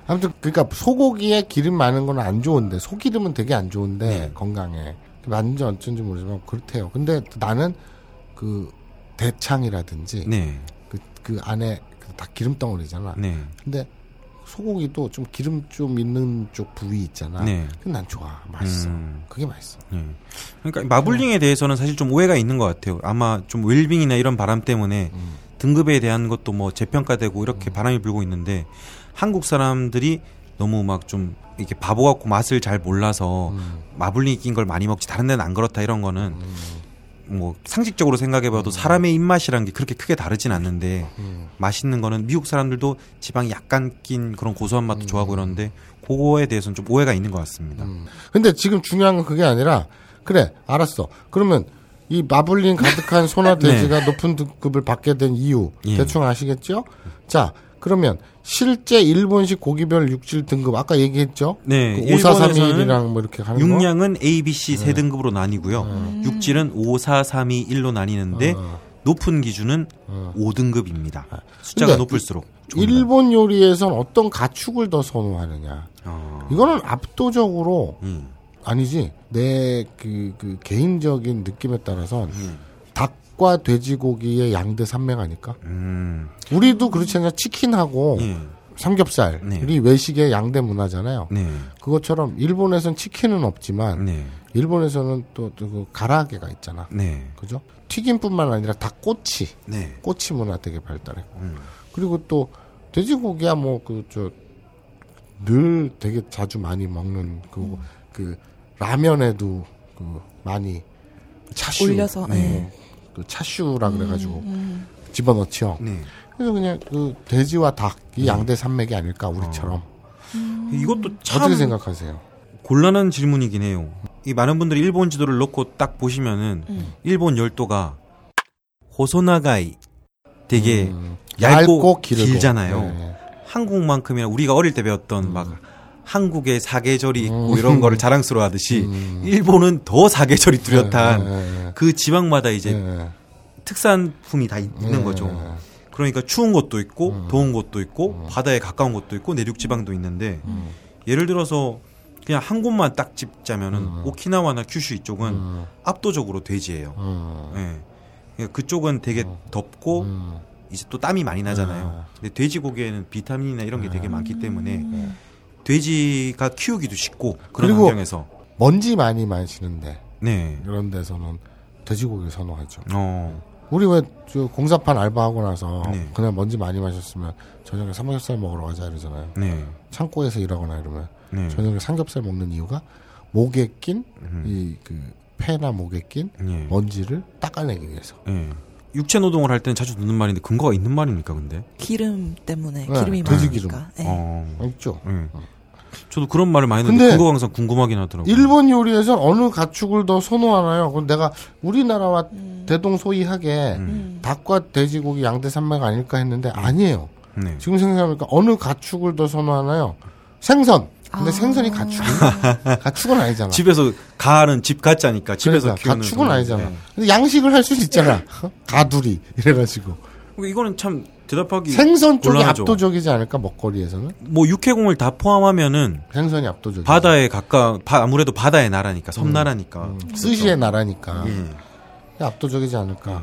아무튼 그러니까 소고기에 기름 많은 건 안 좋은데 소기름은 되게 안 좋은데 네. 건강에 맞는지 어쩐지 모르지만 그렇대요. 근데 나는 그 대창이라든지 네. 그, 그 안에 그다 기름 덩어리잖아. 네. 근데 소고기도 좀 기름 좀 있는 쪽 부위 있잖아. 네. 그건 난 좋아. 맛있어. 음. 그게 맛있어. 네. 그러니까 마블링에 대해서는 사실 좀 오해가 있는 것 같아요. 아마 좀 웰빙이나 이런 바람 때문에 음. 등급에 대한 것도 뭐 재평가되고 이렇게 바람이 불고 있는데 한국 사람들이 너무 막 좀 이렇게 바보 같고 맛을 잘 몰라서 음. 마블링이 낀 걸 많이 먹지 다른 데는 안 그렇다 이런 거는 뭐 상식적으로 생각해봐도 사람의 입맛이란 게 그렇게 크게 다르진 않는데 음. 맛있는 거는 미국 사람들도 지방이 약간 낀 그런 고소한 음. 맛도 좋아하고 그러는데 그거에 대해서는 좀 오해가 있는 것 같습니다. 근데 지금 중요한 건 그게 아니라 그래 알았어. 그러면 이 마블링 가득한 소나 [LAUGHS] 돼지가 높은 등급을 받게 된 이유 네. 예. 대충 아시겠죠? 자 그러면 실제 일본식 고기별 육질 등급 아까 얘기했죠? 네, 그 일본에서는 5431이랑 뭐 이렇게 하는 거. 육량은 A, B, C 세 등급으로 나뉘고요. 육질은 5, 4, 3, 2, 1로 나뉘는데 어. 높은 기준은 어. 5등급입니다. 숫자가 높을수록. 일본 요리에선 어떤 가축을 더 선호하느냐? 어, 이거는 압도적으로 음, 아니지 내 그 그 개인적인 느낌에 따라선 음. 닭과 돼지고기의 양대 산맥 아닐까? 음, 우리도 그렇지 않냐 치킨하고 예, 삼겹살이 네. 외식의 양대 문화잖아요. 네, 그것처럼 일본에선 치킨은 없지만 네, 일본에서는 또, 또 그 가라아게가 있잖아. 네, 그죠? 튀김뿐만 아니라 닭꼬치, 네, 꼬치 문화 되게 발달했고. 음, 그리고 또 돼지고기야 뭐 그 저 늘 되게 자주 많이 먹는 그, 그 라면에도 그 많이 차슈 올려서, 네. 네. 그 차슈라 그래가지고 음. 집어넣지요. 네. 그래서 그냥 그 돼지와 닭이 양대 산맥이 아닐까 우리처럼 이것도 참 어떻게 생각하세요? 곤란한 질문이긴 해요. 이 많은 분들이 일본 지도를 놓고 딱 보시면은 음. 일본 열도가 호소나가이 되게 음, 얇고, 기르고. 길잖아요. 네. 한국만큼이나 우리가 어릴 때 배웠던 막 한국의 사계절이 있고 음. 이런 거를 자랑스러워하듯이 음. 일본은 더 사계절이 뚜렷한 네, 네, 네. 그 지방마다 이제 네. 특산품이 다 있- 있는 네. 거죠. 그러니까 추운 곳도 있고 음. 더운 곳도 있고 바다에 가까운 곳도 있고 내륙 지방도 있는데 음. 예를 들어서 그냥 한 곳만 딱 짚자면은 음. 오키나와나 큐슈 이쪽은 음. 압도적으로 돼지예요. 음. 예. 그러니까 그쪽은 되게 덥고 음. 이제 또 땀이 많이 나잖아요. 음. 근데 돼지고기에는 비타민이나 이런 게 되게 많기 때문에 음. 돼지가 키우기도 쉽고 그런 그리고 환경에서 먼지 많이 마시는데 네. 이런 데서는 돼지고기를 선호하죠. 어. 우리 왜저 공사판 알바하고 나서 네. 그냥 먼지 많이 마셨으면 저녁에 삼겹살 먹으러 가자 이러잖아요. 네. 창고에서 일하거나 이러면 네. 저녁에 삼겹살 먹는 이유가 목에 낀 음. 이그 폐나 목에 낀 예. 먼지를 닦아내기 위해서. 예. 육체 노동을 할 때는 자주 듣는 말인데 근거가 있는 말입니까 근데? 기름 때문에 네, 기름이 돼지 많으니까. 네. 어. 있죠. 예. 저도 그런 말을 많이 듣는데 근거가 항상 궁금하긴 하더라고요. 일본 요리에선 어느 가축을 더 선호하나요? 그럼 내가 우리나라와 대동소이하게 음. 닭과 돼지고기 양대 산맥 아닐까 했는데 아니에요. 네. 지금 생각해보니까 어느 가축을 더 선호하나요? 생선. 근데 아. 생선이 가축이 [LAUGHS] 가축은 아니잖아. 집에서 가는 집 가짜니까 집에서 그러니까 키우는 가축은 거. 아니잖아. 네. 근데 양식을 할 수는 있잖아. [LAUGHS] 가두리 이래가지고 이거는 참 대답하기 생선 쪽이 곤란하죠. 압도적이지 않을까 먹거리에서는 뭐 육해공을 다 포함하면은 생선이 압도적이. 바다에 가까 바- 아무래도 바다의 나라니까 섬나라니까. 음, 스시의 나라니까 예. 압도적이지 않을까.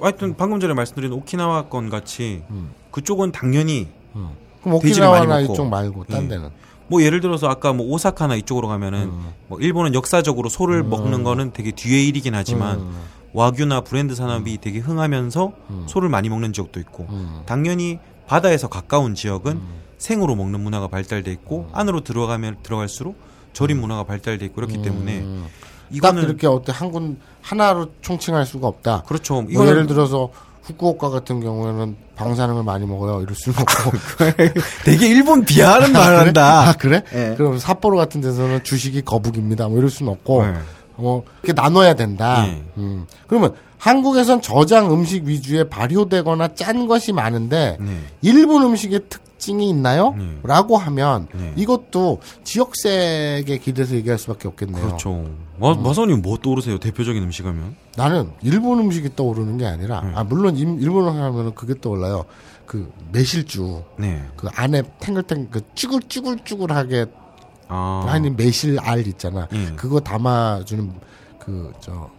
하여튼 방금 전에 말씀드린 오키나와 건 같이 음. 그쪽은 당연히 음. 그럼 오키나와나. 이쪽 말고 딴 예. 데는 뭐 예를 들어서 아까 뭐 오사카나 이쪽으로 가면은 음. 뭐 일본은 역사적으로 소를 먹는 거는 되게 뒤의 일이긴 하지만 음. 와규나 브랜드 산업이 되게 흥하면서 음. 소를 많이 먹는 지역도 있고 음. 당연히 바다에서 가까운 지역은 생으로 먹는 문화가 발달돼 있고 안으로 들어가면 들어갈수록 절임 문화가 발달돼 있고 그렇기 때문에 음. 딱 이거는 이렇게 어때 한 군 하나로 총칭할 수가 없다. 그렇죠. 뭐 예를 들어서 후쿠오카 같은 경우에는 방사능을 많이 먹어요. 이럴 수는 없고. [LAUGHS] 되게 일본 비하하는 말을 한다. 아 그래? 예. 그럼 삿포로 같은 데서는 주식이 거북입니다. 뭐 이럴 수는 없고. 네. 뭐 이렇게 나눠야 된다. 예. 음. 그러면 한국에선 저장 음식 위주의 발효되거나 짠 것이 많은데 네. 일본 음식의 특징이 있나요? 네. 라고 하면 네. 이것도 지역색에 기대서 얘기할 수밖에 없겠네요. 그렇죠. 마, 마선님 뭐 떠오르세요? 대표적인 음식 하면? 나는 일본 음식이 떠오르는 게 아니라 네. 아 물론 임- 일본 음식 하면은 그게 떠올라요. 그 매실주 네. 그 안에 탱글탱글 그 쭈글쭈글쭈글하게 아. 하는 매실 알 있잖아. 예. 그거 담아주는 그 저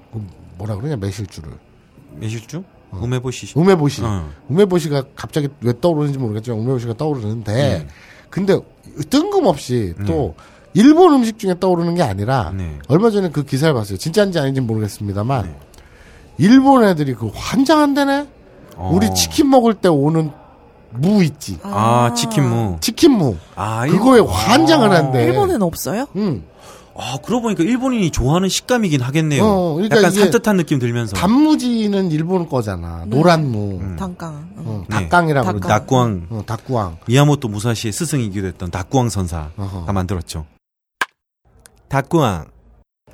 뭐라 그러냐 매실주를 매실주? 음해보시. 우메보시. 어. 우메보시가 갑자기 왜 떠오르는지 모르겠지만 우메보시가 떠오르는데 네. 근데 뜬금없이 네. 또 일본 음식 중에 떠오르는 게 아니라 네. 얼마 전에 그 기사를 봤어요. 진짜인지 아닌지 모르겠습니다만 네. 일본 애들이 그 환장한다네. 어. 우리 치킨 먹을 때 오는 무 있지. 아, 치킨무. 치킨무. 아, 그거에 일본- 환장을 한대. 일본에는 없어요? 응. 아, 그러고 보니까 일본인이 좋아하는 식감이긴 하겠네요. 어, 그러니까 약간 산뜻한 느낌 들면서. 단무지는 일본 거잖아. 노란 무. 음. 단강. 응. 어, 네. 닭강이라고 닭강. 그러지. 낙구왕, 어, 닭구왕. 미야모토 무사시의 스승이기도 했던 낙구왕 선사가 어허. 만들었죠. 닭구왕.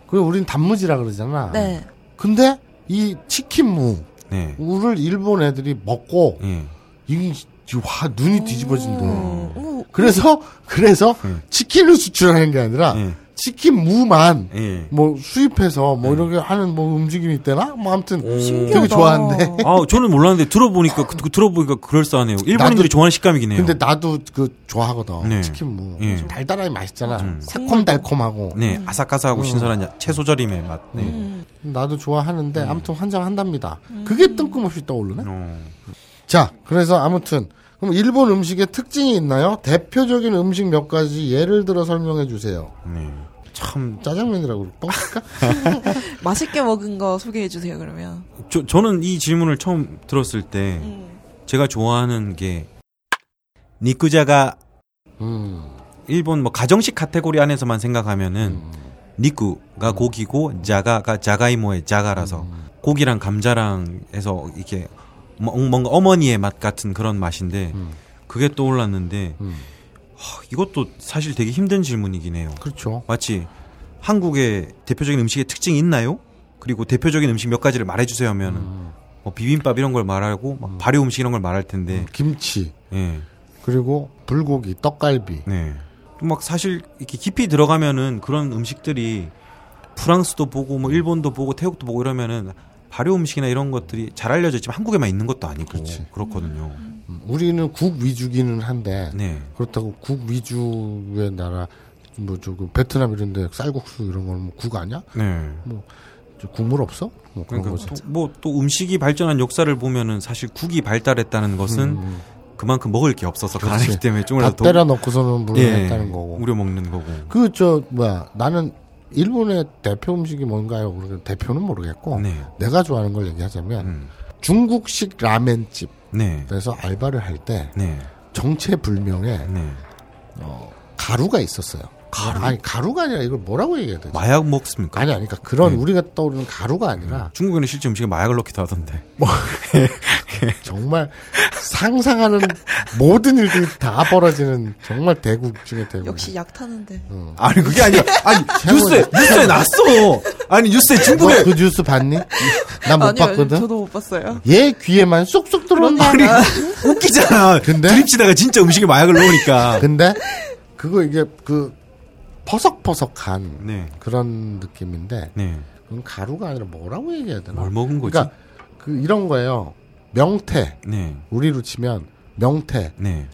그리고 우린 단무지라 그러잖아. 네. 근데 이 치킨무를 네. 일본 애들이 먹고 예. 이, 이 화, 눈이 뒤집어진대. 음, 음, 그래서 그래서 음. 치킨을 수출하는 게 아니라 예. 치킨 무만 예. 뭐 수입해서 뭐 이렇게 하는 뭐 움직임이 있대나? 뭐 아무튼 신기하다. 되게 좋아한대. 아, 저는 몰랐는데 들어보니까 그, 그 들어보니까 그럴싸하네요. 일본인들이 나도- 좋아하는 식감이긴 해요. 근데 나도 그 좋아하거든. 네. 치킨 무. 예. 좀 달달하게 맛있잖아. 음. 새콤달콤하고. 네, 아삭아삭하고 음. 신선한 야- 채소절임의 맛. 네. 음. 나도 좋아하는데 아무튼 환장한답니다. 그게 뜬금없이 떠오르네. 어. 자, 그래서 아무튼 그럼 일본 음식의 특징이 있나요? 대표적인 음식 몇 가지 예를 들어 설명해 주세요. 네. 참, 짜장면이라고 뻥칠까? [LAUGHS] [LAUGHS] 맛있게 먹은 거 소개해 주세요 그러면. 저, 저는 이 질문을 처음 들었을 때 음. 제가 좋아하는 게 니쿠자가 음. 일본 뭐 가정식 카테고리 안에서만 생각하면은 니쿠가 고기고 자가가 자가이모의 자가라서 고기랑 감자랑 해서 이렇게 뭐- 뭔가 어머니의 맛 같은 그런 맛인데 음. 그게 떠올랐는데 음. 하, 이것도 사실 되게 힘든 질문이긴 해요. 그렇죠. 마치 한국의 대표적인 음식의 특징이 있나요? 그리고 대표적인 음식 몇 가지를 말해주세요 하면은 음. 뭐 비빔밥 이런 걸 말하고 막 발효 음식 이런 걸 말할 텐데 김치 예, 그리고 불고기, 떡갈비. 네. 또막 사실 이렇게 깊이 들어가면은 그런 음식들이 프랑스도 보고 뭐 일본도 보고 태국도 보고 이러면은 발효 음식이나 이런 것들이 잘 알려져 있지만 한국에만 있는 것도 아니고 그렇지. 그렇거든요. 음, 우리는 국 위주기는 한데 네. 그렇다고 국 위주의 나라 뭐 저그 베트남 이런데 쌀국수 이런 거는 뭐 국 아니야? 네. 저 국물 없어? 뭐 그런 그러니까 거지. 뭐또 음식이 발전한 역사를 보면은 사실 국이 발달했다는 것은 음, 그만큼 먹을 게 없어서. 가난했기 때문에 밥 조금이라도 때려 넣고서는 물을 예, 했다는 거고. 우려 먹는 거고. 그 저 뭐야 나는 일본의 대표 음식이 뭔가요? 대표는 모르겠고 네. 내가 좋아하는 걸 얘기하자면 음. 중국식 라멘집에서 네. 알바를 할때 네. 정체불명의 네. 어, 가루가 있었어요. 가루? 아니 가루가 아니라 이걸 뭐라고 얘기해야 되지? 마약 먹습니까? 아니 아니 그러니까 그런 네. 우리가 떠오르는 가루가 아니라 중국에는 실제 음식에 마약을 넣기도 하던데. [LAUGHS] 정말 상상하는 모든 일들이 다 벌어지는 정말 대국 중에 대국. 역시 약 타는데. 아니 그게 아니야. 아니 [LAUGHS] 뉴스에 뉴스에 났어. 아니 뉴스에 중국에 너그 뉴스 봤니? 난못 아니요, 봤거든. 저도 못 봤어요. 얘 귀에만 쏙쏙 들어온다. 아니 웃기잖아. 근데? 드립치다가 진짜 음식에 마약을 넣으니까. 근데 그거 이게 그 퍼석퍼석한 네. 그런 느낌인데 네. 그건 가루가 아니라 뭐라고 얘기해야 되나? 뭘 먹은 거지? 그러니까 그 이런 거예요. 명태 네. 우리로 치면 명태는 네.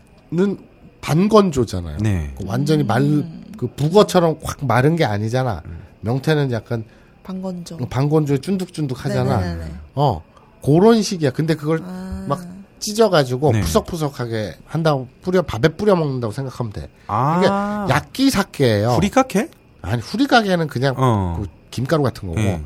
반건조잖아요. 네. 그 완전히 말 그 북어처럼 확 마른 게 아니잖아. 명태는 약간 방건조. 반건조에 쫀득쫀득 하잖아. 네네네네. 어 그런 식이야. 근데 그걸 아. 막 찢어가지고 네. 푸석푸석하게 한다고 뿌려 밥에 뿌려 먹는다고 생각하면 돼. 아. 이게 야끼사케예요. 후리카케? 아니 후리가게는 그냥 어. 그 김가루 같은 거고 네.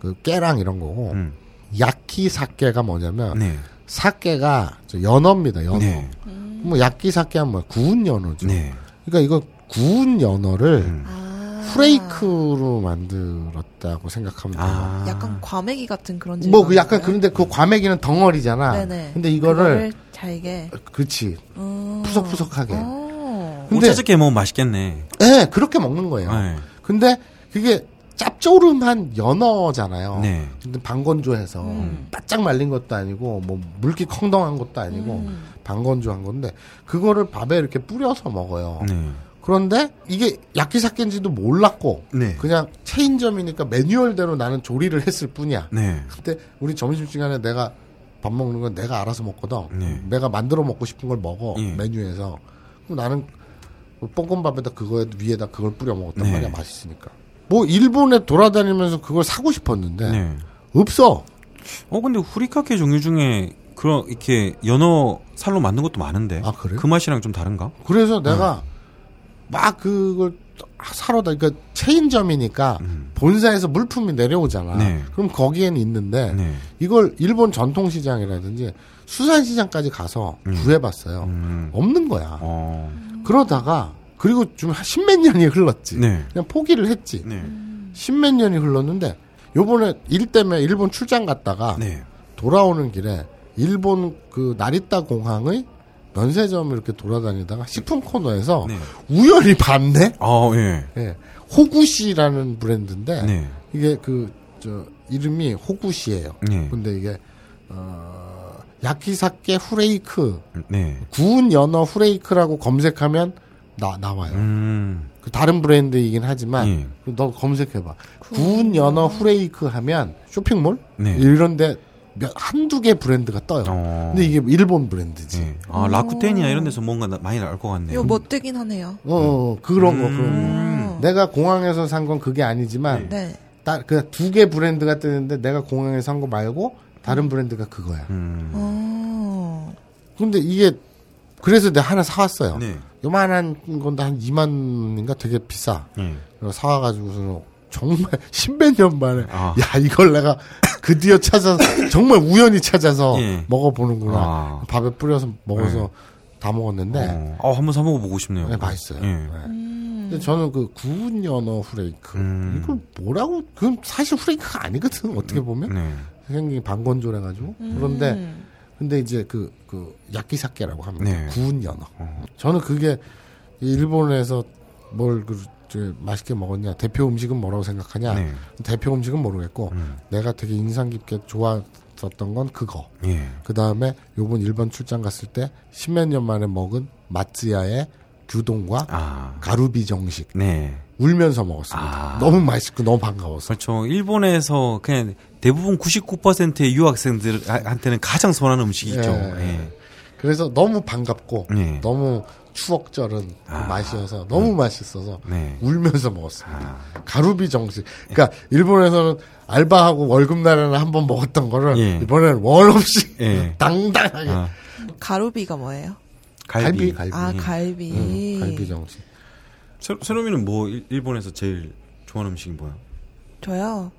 그 깨랑 이런 거고 음. 야끼사케가 뭐냐면 네. 사케가 저 연어입니다. 연어. 네. 뭐 야끼사케 하면 뭐야? 구운 연어죠. 네. 그러니까 이거 구운 연어를 음. 아. 프레이크로 만들었다고 생각하면 돼요. 아. 약간 과메기 같은 그런 뭐 그? 약간 그런데 그 과메기는 덩어리잖아. 네네. 근데 이거를 잘게. 그렇지 음. 푸석푸석하게. 어. 근데 오차즈게 먹으면 맛있겠네. 예, 그렇게 먹는 거예요. 네. 근데 그게 짭조름한 연어잖아요. 네. 근데 방건조해서 음. 바짝 말린 것도 아니고 뭐 물기 컹덩한 것도 아니고 음. 방건조한 건데 그거를 밥에 이렇게 뿌려서 먹어요. 네. 그런데 이게 야끼사케인지도 몰랐고 네. 그냥 체인점이니까 매뉴얼대로 나는 조리를 했을 뿐이야. 네. 그때 우리 점심시간에 내가 밥 먹는 건 내가 알아서 먹거든. 네. 내가 만들어 먹고 싶은 걸 먹어 예. 메뉴에서. 그럼 나는 볶음밥에다 그거 위에다 그걸 뿌려 먹었단 네. 말이야 맛있으니까. 뭐 일본에 돌아다니면서 그걸 사고 싶었는데 네. 없어. 어 근데 후리카케 종류 중에 그런 이렇게 연어 살로 만든 것도 많은데. 아, 그래요? 그 맛이랑 좀 다른가? 그래서 내가 막 그걸 사러 다 그러니까 체인점이니까 본사에서 물품이 내려오잖아. 음. 네. 그럼 거기에는 있는데 네. 이걸 일본 전통시장이라든지 수산시장까지 가서 구해봤어요. 음. 없는 거야. 어. 그러다가 그리고 좀 십몇 년이 흘렀지. 네. 그냥 포기를 했지. 네. 십몇 년이 흘렀는데 요번에 일 때문에 일본 출장 갔다가 네. 돌아오는 길에 일본 그 나리타 공항의 면세점 이렇게 돌아다니다가 식품 코너에서 네. 우연히 봤네. 아, 예. 예. 호구시라는 브랜드인데 네. 이게 그 저 이름이 호구시예요. 네. 근데 이게 어 야키사케 후레이크 네. 구운 연어 후레이크라고 검색하면 나 나와요. 음. 그 다른 브랜드이긴 하지만 예. 너 검색해봐. 구운 연어 후레이크 하면 쇼핑몰 네. 이런데 몇 한두 개 브랜드가 떠요. 어. 근데 이게 일본 브랜드지. 네. 아, 라쿠텐이나 이런 데서 뭔가 나- 많이 나올 것 같네요. 이거 멋뜨긴 하네요. 어, 어, 그런 거 그런 거. 음. 내가 공항에서 산 건 그게 아니지만 네. 그두 개 브랜드가 뜨는데 내가 공항에서 산 거 말고 다른 브랜드가 그거야. 음. 어. 근데 이게 그래서 내가 하나 사왔어요. 네. 요만한 건데 한 2만인가 되게 비싸. 네. 그래서 사와가지고서 정말 [LAUGHS] 십몇 년 만에 아. 야 이걸 내가 드디어 찾아서 [COUGHS] 정말 우연히 찾아서 예. 먹어보는구나. 아. 밥에 뿌려서 먹어서 네. 다 먹었는데 어, 어, 한번 사 먹어보고 싶네요. 네, 맛있어요. 예. 네. 근데 저는 그 구운 연어 후레이크 음. 이걸 뭐라고 그건 사실 후레이크가 아니거든 어떻게 보면 네. 생긴 게 반건조래 가지고 그런데 음. 근데 이제 그, 그, 야끼사케라고 합니다. 네. 구운 연어. 저는 그게 일본에서 뭘 그, 저, 맛있게 먹었냐, 대표 음식은 뭐라고 생각하냐, 네. 대표 음식은 모르겠고, 음. 내가 되게 인상 깊게 좋았었던 건 그거. 예. 그 다음에 요번 일본 출장 갔을 때 십몇 년 만에 먹은 마츠야의 규동과 아. 가루비 정식. 네. 울면서 먹었습니다. 아. 너무 맛있고 너무 반가웠어. 그렇죠. 일본에서 그냥 대부분 99%의 유학생들한테는 가장 선호하는 음식이죠. 예. 예. 그래서 너무 반갑고 네. 너무 추억절은 그 맛이어서 너무 맛있어서 네. 울면서 먹었습니다. 가루비 정식. 그러니까 일본에서는 알바하고 월급 날에는 한 번 먹었던 거를 예. 이번에는 월 없이 예. [LAUGHS] 당당하게 아, 가루비가 뭐예요? 갈비. 갈비 갈비 아 갈비. 음, 갈비 정식. 세- 세롬이는 뭐 일- 일본에서 제일 좋아하는 음식이 뭐야? 저요.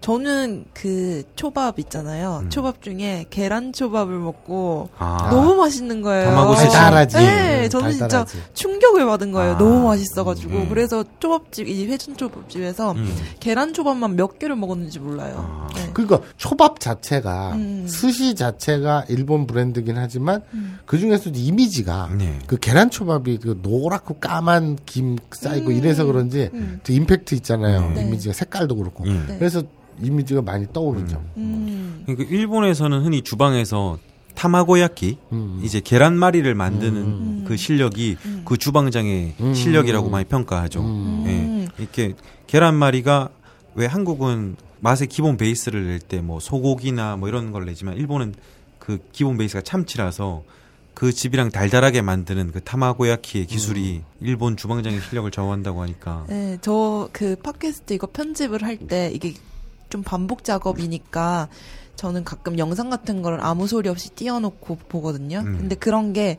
저는 그 초밥 있잖아요. 음. 초밥 중에 계란 초밥을 먹고 아. 너무 맛있는 거예요. 달달하지. 네, 음, 저는 진짜 달달하지. 충격을 받은 거예요. 아. 너무 맛있어가지고 음. 그래서 초밥집 이 회전 초밥집에서 음. 계란 초밥만 몇 개를 먹었는지 몰라요. 아. 네. 그러니까 초밥 자체가 음. 스시 자체가 일본 브랜드긴 하지만 그 중에서도 이미지가 네. 그 계란 초밥이 그 노랗고 까만 김 쌓이고 이래서 그런지 음. 임팩트 있잖아요. 네. 이미지가 색깔도 그렇고. 예. 네. 그래서 이미지가 많이 떠오르죠. 음. 그러니까 일본에서는 흔히 주방에서 타마고야키 음. 이제 계란말이를 만드는 음. 그 실력이 음. 그 주방장의 음. 실력이라고 많이 평가하죠. 음. 예. 이렇게 계란말이가 왜 한국은 맛의 기본 베이스를 낼 때 뭐 소고기나 뭐 이런 걸 내지만 일본은 그 기본 베이스가 참치라서 그 집이랑 달달하게 만드는 그 타마고야키의 기술이 일본 주방장의 실력을 좌우한다고 하니까 네, 저 그 팟캐스트 이거 편집을 할 때 이게 좀 반복 작업이니까 저는 가끔 영상 같은 거를 아무 소리 없이 띄워놓고 보거든요. 음. 근데 그런 게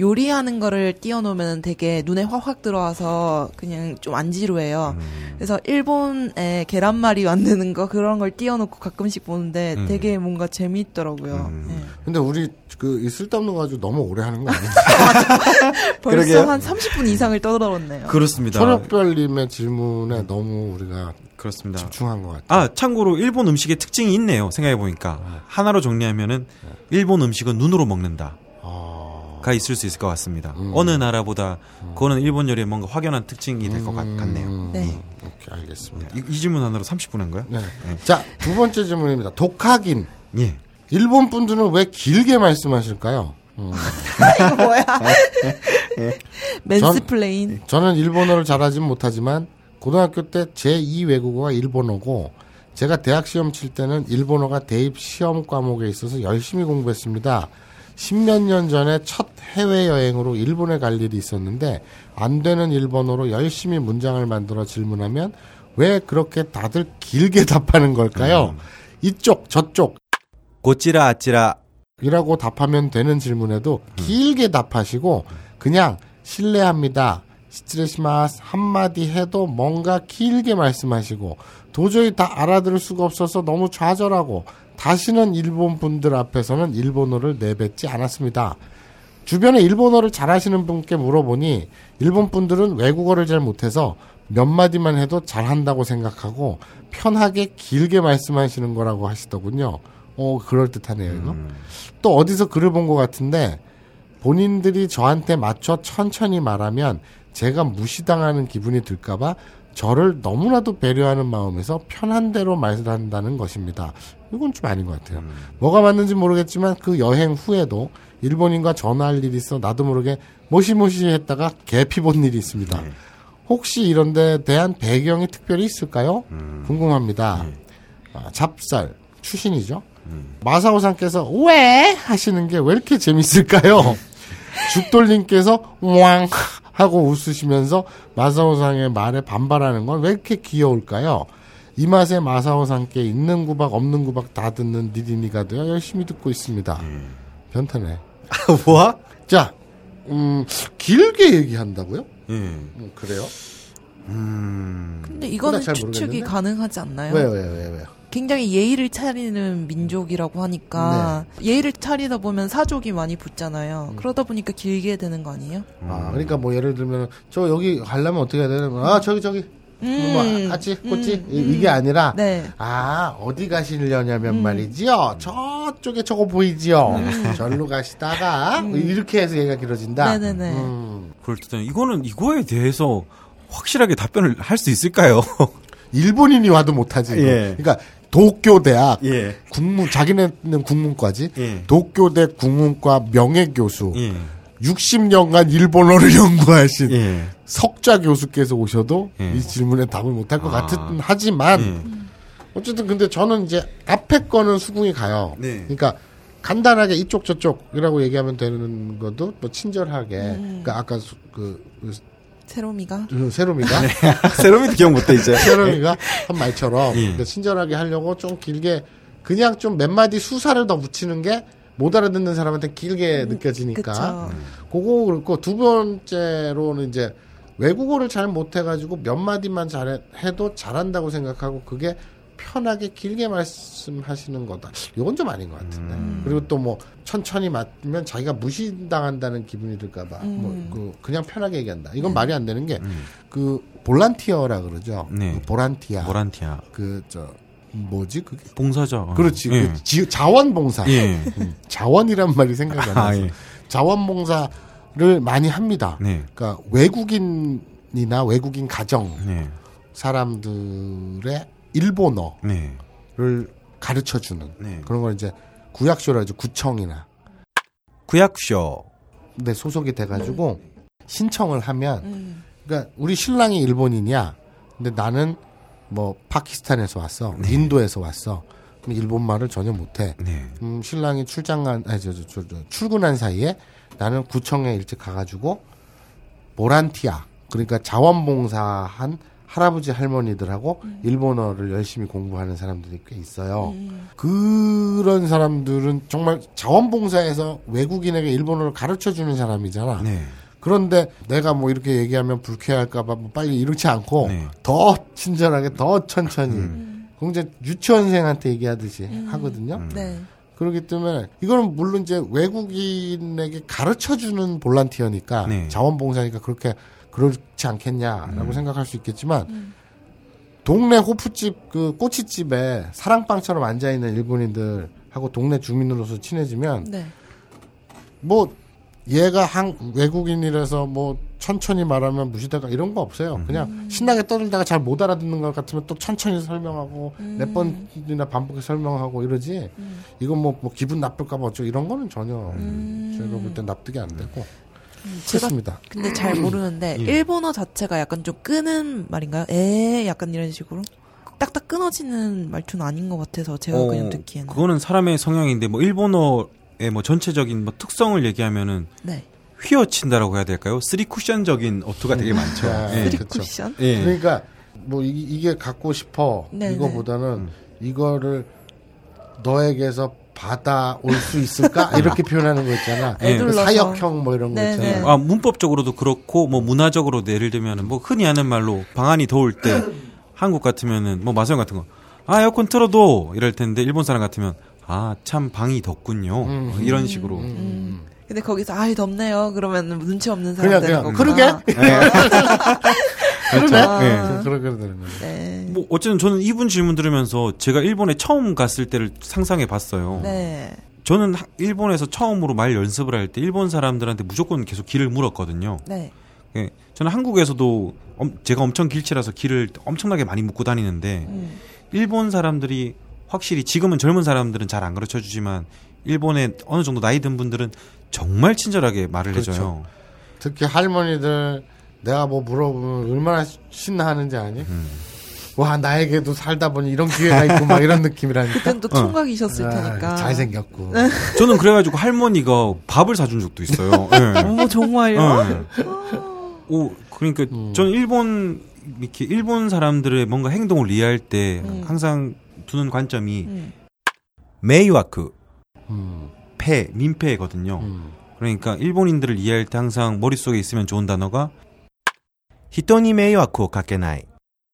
요리하는 거를 띄워놓으면 되게 눈에 확확 들어와서 그냥 좀 안 지루해요. 음. 그래서 일본에 계란말이 만드는 거 그런 걸 띄워놓고 가끔씩 보는데 음. 되게 뭔가 재미있더라고요. 음. 네. 근데 우리 그이 쓸데없는 거 가지고 너무 오래 하는 거 아니에요? [LAUGHS] 벌써 그러게요. 한 30분 이상을 떠들었네요. 그렇습니다. 초록별님의 질문에 너무 우리가 그렇습니다. 집중한 것 같아요. 아, 참고로 일본 음식의 특징이 있네요. 생각해 보니까 하나로 정리하면은 일본 음식은 눈으로 먹는다가 아, 있을 수 있을 것 같습니다. 음. 어느 나라보다 그거는 일본 요리의 뭔가 확연한 특징이 될 것 같네요. 음, 네. 오케이, 알겠습니다. 이, 이 질문 하나로 30분 한 거야? 네. 자, 두 번째 질문입니다. 독학인. 예. 일본 분들은 왜 길게 말씀하실까요? 음, [LAUGHS] 이거 뭐야? [LAUGHS] mansplain. 저는 일본어를 잘하진 못하지만 고등학교 때 제2 외국어가 일본어고 제가 대학 시험 칠 때는 일본어가 대입 시험 과목에 있어서 열심히 공부했습니다. 십몇 년 전에 첫 해외여행으로 일본에 갈 일이 있었는데 안 되는 일본어로 열심히 문장을 만들어 질문하면 왜 그렇게 다들 길게 [LAUGHS] 답하는 걸까요? 이쪽 저쪽 고찌라 아찌라 이라고 답하면 되는 질문에도 길게 답하시고 그냥 실례합니다. 스트레스마스 한마디 해도 뭔가 길게 말씀하시고 도저히 다 알아들을 수가 없어서 너무 좌절하고 다시는 일본 분들 앞에서는 일본어를 내뱉지 않았습니다. 주변에 일본어를 잘하시는 분께 물어보니 일본 분들은 외국어를 잘 못해서 몇 마디만 해도 잘한다고 생각하고 편하게 길게 말씀하시는 거라고 하시더군요. 어, 그럴듯하네요, 이거. 또 어디서 글을 본 것 같은데 본인들이 저한테 맞춰 천천히 말하면 제가 무시당하는 기분이 들까봐 저를 너무나도 배려하는 마음에서 편한 대로 말을 한다는 것입니다. 이건 좀 아닌 것 같아요. 뭐가 맞는지 모르겠지만 그 여행 후에도 일본인과 전화할 일이 있어 나도 모르게 모시모시 했다가 개피 본 일이 있습니다. 혹시 이런 데 대한 배경이 특별히 있을까요? 궁금합니다. 아, 잡살 출신이죠. 마사오상께서 왜 하시는 게 왜 이렇게 재밌을까요? 죽돌님께서 왕 하고 웃으시면서 마사오상의 말에 반발하는 건 왜 이렇게 귀여울까요? 이 맛에 마사오상께 있는 구박 없는 구박 다 듣는 니디니가 되어 열심히 듣고 있습니다. 변태네. [LAUGHS] 뭐? 자, 음, 길게 얘기한다고요? 예. 음, 그래요? 음. 근데 이거는 잘 추측이? 가능하지 않나요? 왜요, 왜요, 왜요, 왜요? 굉장히 예의를 차리는 민족이라고 하니까 네. 예의를 차리다 보면 사족이 많이 붙잖아요. 그러다 보니까 길게 되는 거 아니에요? 아, 그러니까 뭐 예를 들면 저 여기 가려면 어떻게 해야 되는 거야? 아, 저기 저기. 뭐 아치 꼬치 이- 이게 아니라 네. 아 어디 가시려냐면 말이지요 저쪽에 저거 보이지요 절로 가시다가 뭐 이렇게 해서 얘가 길어진다 네네네. 음, 그럴듯한 이거는 이거에 대해서 확실하게 답변을 할 수 있을까요? [LAUGHS] 일본인이 와도 못하지. 예. 그러니까 도쿄 대학 예. 국문 자기네는 국문과지 예. 도쿄대 국문과 명예 교수 예. 60년간 일본어를 [LAUGHS] 연구하신 예. 석좌 교수께서 오셔도 예. 이 질문에 답을 못할 것 아. 같은 하지만 예. 어쨌든 근데 저는 이제 앞에 거는 수긍이 가요. 네. 그러니까 간단하게 이쪽 저쪽이라고 얘기하면 되는 것도 뭐 친절하게 그러니까 아까 수- 그, 그 세로미가 그 세롬이가 세롬이도 기억 못해 이제. 세롬이가 한 말처럼 예. 그러니까 친절하게 하려고 좀 길게 그냥 좀 몇 마디 수사를 더 붙이는 게 못 알아듣는 사람한테 길게 느껴지니까 그쵸. 그거 그렇고 두 번째로는 이제 외국어를 잘 못해가지고 몇 마디만 잘해 해도 잘한다고 생각하고 그게 편하게 길게 말씀하시는 거다. 이건 좀 아닌 것 같은데. 그리고 또 뭐 천천히 맞으면 자기가 무시당한다는 기분이 들까봐 뭐그 그냥 편하게 얘기한다. 이건 말이 안 되는 게그 볼란티어라 그러죠. 네. 그 보란티아. 모란티아. 그저 뭐지 그게? 봉사죠. 그렇지. 예. 그 지- 자원봉사. 예. 음, 자원이란 말이 생각이 안 아, 나서 예. 자원봉사를 많이 합니다. 네. 그러니까 외국인이나 외국인 가정 네. 사람들의 일본어를 네. 가르쳐 주는 네. 그런 걸 이제 구약쇼라 하죠. 구청이나 구약쇼. 네 소속이 돼가지고 신청을 하면 음. 그러니까 우리 신랑이 일본인이야. 근데 나는 뭐 파키스탄에서 왔어, 인도에서 왔어. 그럼 일본 말을 전혀 못해. 네. 음, 신랑이 출장간 아니 저, 저, 저, 저, 출근한 사이에 나는 구청에 일찍 가가지고 보란티아 그러니까 자원봉사한 할아버지 할머니들하고 일본어를 열심히 공부하는 사람들이 꽤 있어요. 그런 사람들은 정말 자원봉사에서 외국인에게 일본어를 가르쳐 주는 사람이잖아. 네. 그런데 내가 뭐 이렇게 얘기하면 불쾌할까봐 뭐 빨리 이렇지 않고 네. 더 친절하게 더 천천히 음. 공제 유치원생한테 얘기하듯이 하거든요. 네. 그렇기 때문에 이거는 물론 이제 외국인에게 가르쳐 주는 볼란티어니까 네. 자원봉사니까 그렇게 그렇지 않겠냐라고 음. 생각할 수 있겠지만 동네 호프집 그 꼬치집에 사랑방처럼 앉아 있는 일본인들하고 동네 주민으로서 친해지면 네. 뭐 얘가 한 외국인이라서 뭐 천천히 말하면 무시될까 이런 거 없어요. 그냥 신나게 떠들다가 잘 못 알아듣는 것 같으면 또 천천히 설명하고 몇 번이나 반복해 설명하고 이러지. 이건 뭐, 뭐 기분 나쁠까 봐 어쩌고 이런 거는 전혀 제가 볼 땐 납득이 안 되고 그렇습니다. 근데 잘 모르는데 일본어 자체가 약간 좀 끄는 말인가요? 에 약간 이런 식으로 딱딱 끊어지는 말투는 아닌 것 같아서 제가 어, 그냥 듣기에는 그거는 사람의 성향인데 뭐 일본어의 뭐 전체적인 뭐 특성을 얘기하면은 네 휘어친다라고 해야 될까요? 쓰리 쿠션적인 어투가 되게 많죠. 아, 예. 그쵸. 쿠션 예. 그러니까 뭐 이, 이게 갖고 싶어 네, 이거보다는 이거를 너에게서 받아올 수 있을까 [LAUGHS] 이렇게 표현하는 거 있잖아. 예. 그. 사역형 뭐 이런 거 네, 있잖아. 네. 아, 문법적으로도 그렇고 뭐 문화적으로 예를 들면은 뭐 흔히 하는 말로 방안이 더울 때 [LAUGHS] 한국 같으면은 뭐 마성 같은 거. 아, 에어컨 틀어도 이럴 텐데 일본 사람 같으면 아, 참 방이 덥군요. 음. 뭐 이런 식으로. 근데 거기서 아이 덥네요 그러면 눈치 없는 그냥 사람 되는 그냥 거구나 그러게 [LAUGHS] 그렇죠. 예. 그렇게 되는 거죠. 네. 뭐 어쨌든 저는 이분 질문 들으면서 제가 일본에 처음 갔을 때를 상상해 봤어요. 네. 저는 하- 일본에서 처음으로 말 연습을 할 때 일본 사람들한테 무조건 계속 길을 물었거든요. 네. 예, 저는 한국에서도 엄- 제가 엄청 길치라서 길을 엄청나게 많이 묻고 다니는데 음. 일본 사람들이 확실히 지금은 젊은 사람들은 잘 안 가르쳐 주지만 일본의 어느 정도 나이 든 분들은 정말 친절하게 말을 그렇죠. 해줘요. 특히 할머니들 내가 뭐 물어보면 얼마나 신나하는지 아니? 음. 와 나에게도 살다 보니 이런 기회가 있고 막 이런 느낌이라니까. 그땐 또 총각이셨을 아, 테니까 잘생겼고. [LAUGHS] 저는 그래가지고 할머니가 밥을 사준 적도 있어요. [LAUGHS] 예. 어머 정말요? 예. 오, 그러니까 저는 일본 이렇게 일본 사람들의 뭔가 행동을 이해할 때 항상 두는 관점이 음. 메이와크 음, 패 민폐거든요. 음. 그러니까 일본인들을 이해할 때 항상 머릿속에 있으면 좋은 단어가 히토니 메이와코 가케나이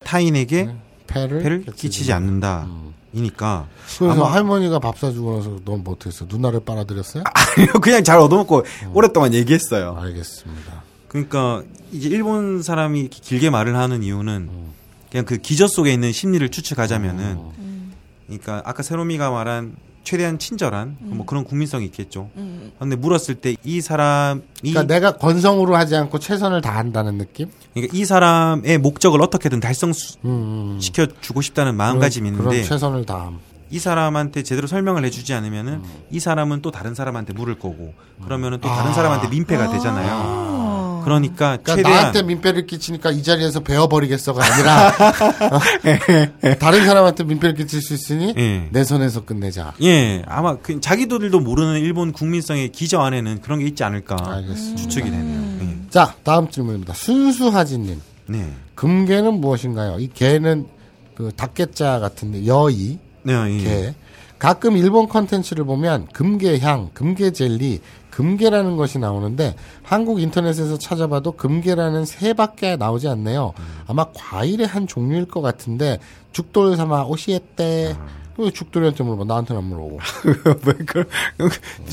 타인에게 네, 배를, 폐를 끼치지 않는다. 음. 이니까 그래서 할머니가 밥 사주고 나서 넌 뭐 못했어 누나를 빨아들였어요? [LAUGHS] 아니요 그냥 잘 얻어먹고 어. 오랫동안 얘기했어요. 알겠습니다. 그러니까 이제 일본 사람이 길게 말을 하는 이유는 음. 그냥 그 기저 속에 있는 심리를 추측하자면은 어. 음. 그러니까 아까 세로미가 말한 최대한 친절한 뭐 그런 국민성이 있겠죠. 음. 근데 물었을 때 이 사람 이 그러니까 내가 건성으로 하지 않고 최선을 다한다는 느낌? 그러니까 이 사람의 목적을 어떻게든 달성시켜 음, 음. 주고 싶다는 마음가짐이 그런 있는데 최선을 다함. 이 사람한테 제대로 설명을 해주지 않으면은 음. 이 사람은 또 다른 사람한테 물을 거고 그러면은 또 다른 아. 사람한테 민폐가 되잖아요. 아. 그러니까 그러니까 최대한 나한테 민폐를 끼치니까 이 자리에서 베어버리겠어가 아니라 어? [LAUGHS] 다른 사람한테 민폐를 끼칠 수 있으니 예. 내 손에서 끝내자. 예, 아마 그 자기들도 모르는 일본 국민성의 기저 안에는 그런 게 있지 않을까 알겠습니다. 추측이 되네요. 예. 자 다음 질문입니다. 순수하진님 네. 금괴는 무엇인가요? 이 개는 그 닭개자 같은데 여이 네, 예. 개. 가끔 일본 컨텐츠를 보면 금괴향, 금괴젤리, 금괴라는 것이 나오는데 한국 인터넷에서 찾아봐도 금괴라는 새밖에 나오지 않네요. 아마 과일의 한 종류일 것 같은데 죽돌 삼아 오시했대. 왜 죽돌이한테 물어봐? 나한테는 안 물어보고. [LAUGHS] 왜 그,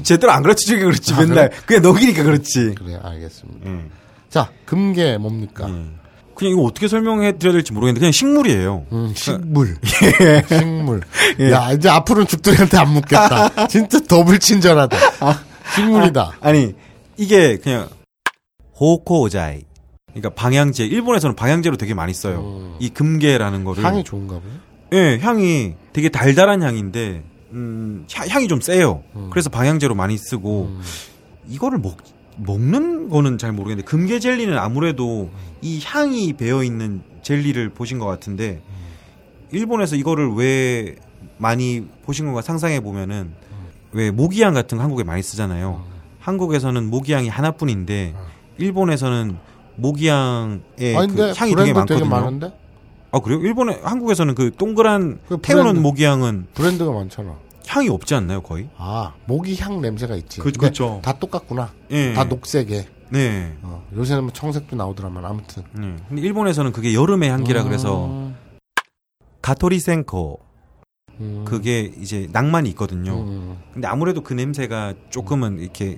제대로 안 가르쳐 주게 그렇지 맨날 그냥 녹이니까 그렇지. 그래, 알겠습니다. 예. 자, 금괴 뭡니까? 예. 그냥 이거 어떻게 설명해 드려야 될지 모르겠는데 그냥 식물이에요. 음, 식물. [LAUGHS] 식물. 야, 이제 앞으로는 죽돌이한테 안 묻겠다. 진짜 더블 친절하다. 식물이다. 아니 이게 그냥 호코오자이. 그러니까 방향제. 일본에서는 방향제로 되게 많이 써요. 이 금괴라는 거를. 향이 좋은가 보네. 예, 향이 되게 달달한 향인데 음, 향- 향이 좀 세요. 그래서 방향제로 많이 쓰고 이거를 먹 먹는 거는 잘 모르겠는데 금괴 젤리는 아무래도 이 향이 배어 있는 젤리를 보신 것 같은데 일본에서 이거를 왜 많이 보신 건가 상상해 보면은 왜 모기향 같은 거 한국에 많이 쓰잖아요. 한국에서는 모기향이 하나뿐인데 일본에서는 모기향의 그 향이 되게 많거든요. 되게 많은데? 아 그래요? 일본에 한국에서는 그 동그란 그 태우는. 모기향은 브랜드가 많잖아. 향이 없지 않나요 거의? 아, 모기 향 냄새가 있지. 그- 그쵸. 다 똑같구나. 예. 다 녹색에. 네. 어, 요새는 뭐 청색도 나오더라만 아무튼. 네. 근데 일본에서는 그게 여름의 향기라 음. 그래서 가토리 센코 음. 그게 이제 낭만이 있거든요. 음. 근데 아무래도 그 냄새가 조금은 이렇게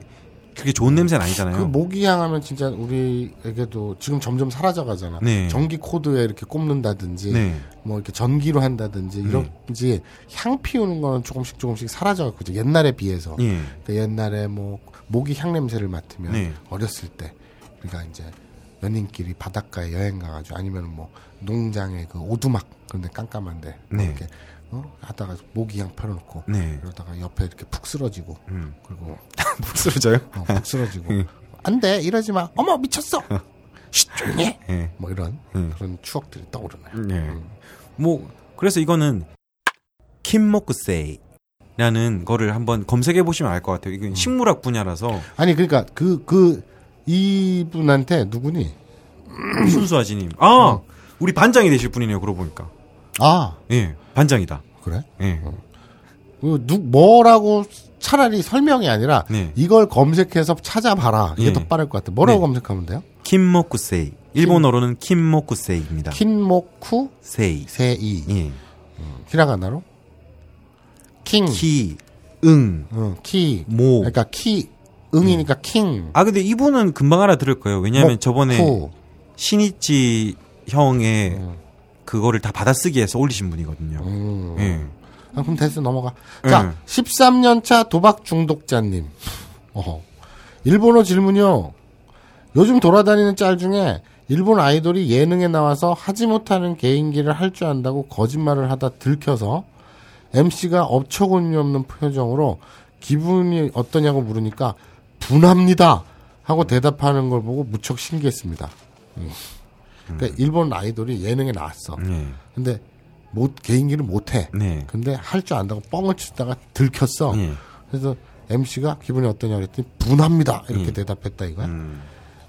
그렇게 좋은 냄새는 아니잖아요. 그 모기향 하면 진짜 우리에게도 지금 점점 사라져 가잖아. 네. 전기 코드에 이렇게 꼽는다든지 네. 뭐 이렇게 전기로 한다든지 이런지 향 피우는 거는 조금씩 조금씩 사라져 갖고 옛날에 비해서 예. 그러니까 옛날에 뭐 모기 향 냄새를 맡으면 네. 어렸을 때 우리가 이제 연인끼리 바닷가에 여행 가가지고 아니면 뭐 농장에 그 오두막 그런데 깜깜한데 네. 이렇게 어? 하다가 모기 향 펴놓고 네. 그러다가 옆에 이렇게 푹 쓰러지고 음. 그리고 [LAUGHS] 푹 쓰러져요? 어, 푹 쓰러지고 음. 안돼 이러지 마 어머 미쳤어 쉿 조용히 해. 예. 뭐 이런 음. 그런 추억들이 떠오르네 네. 뭐 그래서 이거는 킴모쿠세이 라는 거를 한번 검색해 보시면 알 것 같아요. 이건 식물학 분야라서 아니 그러니까 그 그 이분한테 누구니 [CLEARS THROAT] 순수하지님. 아, 우리 반장이 되실 분이네요. 그러고 보니까. 아 예, 반장이다. 그래 예. 그 누, 뭐라고 차라리 설명이 아니라 네. 이걸 검색해서 찾아봐라. 이게 예. 더 빠를 것 같아. 뭐라고 네. 검색하면 돼요? 킴모쿠세이. 일본어로는 金木犀입니다. きんもく せい. せい. 예. 히라가나로? きん. き, 응, 어, 키. 모. 그러니까 키. 응이니까 킹. 아 근데 이분은 금방 알아들을 거예요. 왜냐하면. 저번에 신이치 형의 음. 그거를 다 받아쓰기해서 올리신 분이거든요. 음. 예. 아, 그럼 됐어 넘어가. 자, 음. 13년차 도박 중독자님. 어허. 일본어 질문이요. 요즘 돌아다니는 짤 중에 일본 아이돌이 예능에 나와서 하지 못하는 개인기를 할 줄 안다고 거짓말을 하다 들켜서 MC가 업처구니 없는 표정으로 기분이 어떠냐고 물으니까 분합니다 하고 대답하는 걸 보고 무척 신기했습니다. 음. 그러니까 일본 아이돌이 예능에 나왔어. 예. 근데 못 개인기를 못해. 네. 근데 할 줄 안다고 뻥을 치다가 들켰어. 예. 그래서 MC가 기분이 어떠냐 그랬더니 분합니다 이렇게 음. 대답했다 이거야. 음.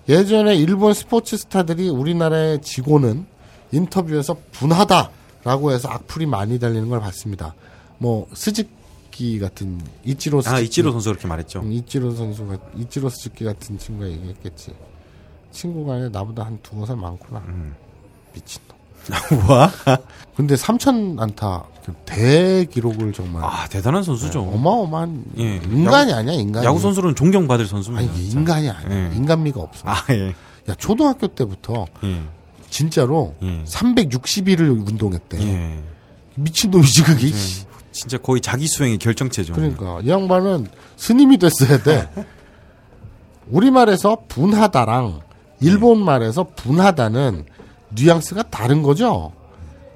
예전에 일본 스포츠 스타들이 우리나라에 지고는 인터뷰에서 분하다라고 해서 악플이 많이 달리는 걸 봤습니다. 뭐 스즈키 같은 이치로 스즈키, 아 이치로 선수 그렇게 말했죠. 음, 이치로 선수가 이치로 스즈키 같은 친구가 얘기했겠지. 친구가 아니라 나보다 한 두어 살 많구나. 음. 미친놈. 와. [LAUGHS] 근데 3천 안타 그 대기록을 정말 아 대단한 선수죠. 어마어마한 예. 인간이 아니야 인간이. 야구 선수로는 존경받을 선수입니다. 아니 인간이 아니야. 예. 인간미가 없어. 아 예. 야 초등학교 때부터 예. 진짜로 예. 360일을 운동했대. 예. 미친 놈이지 그게. 씨. 진짜 거의 자기 수행의 결정체죠. 그러니까 이 양반은 스님이 됐어야 돼. [LAUGHS] 우리말에서 분하다랑 일본 말에서 분하다는 뉘앙스가 다른 거죠.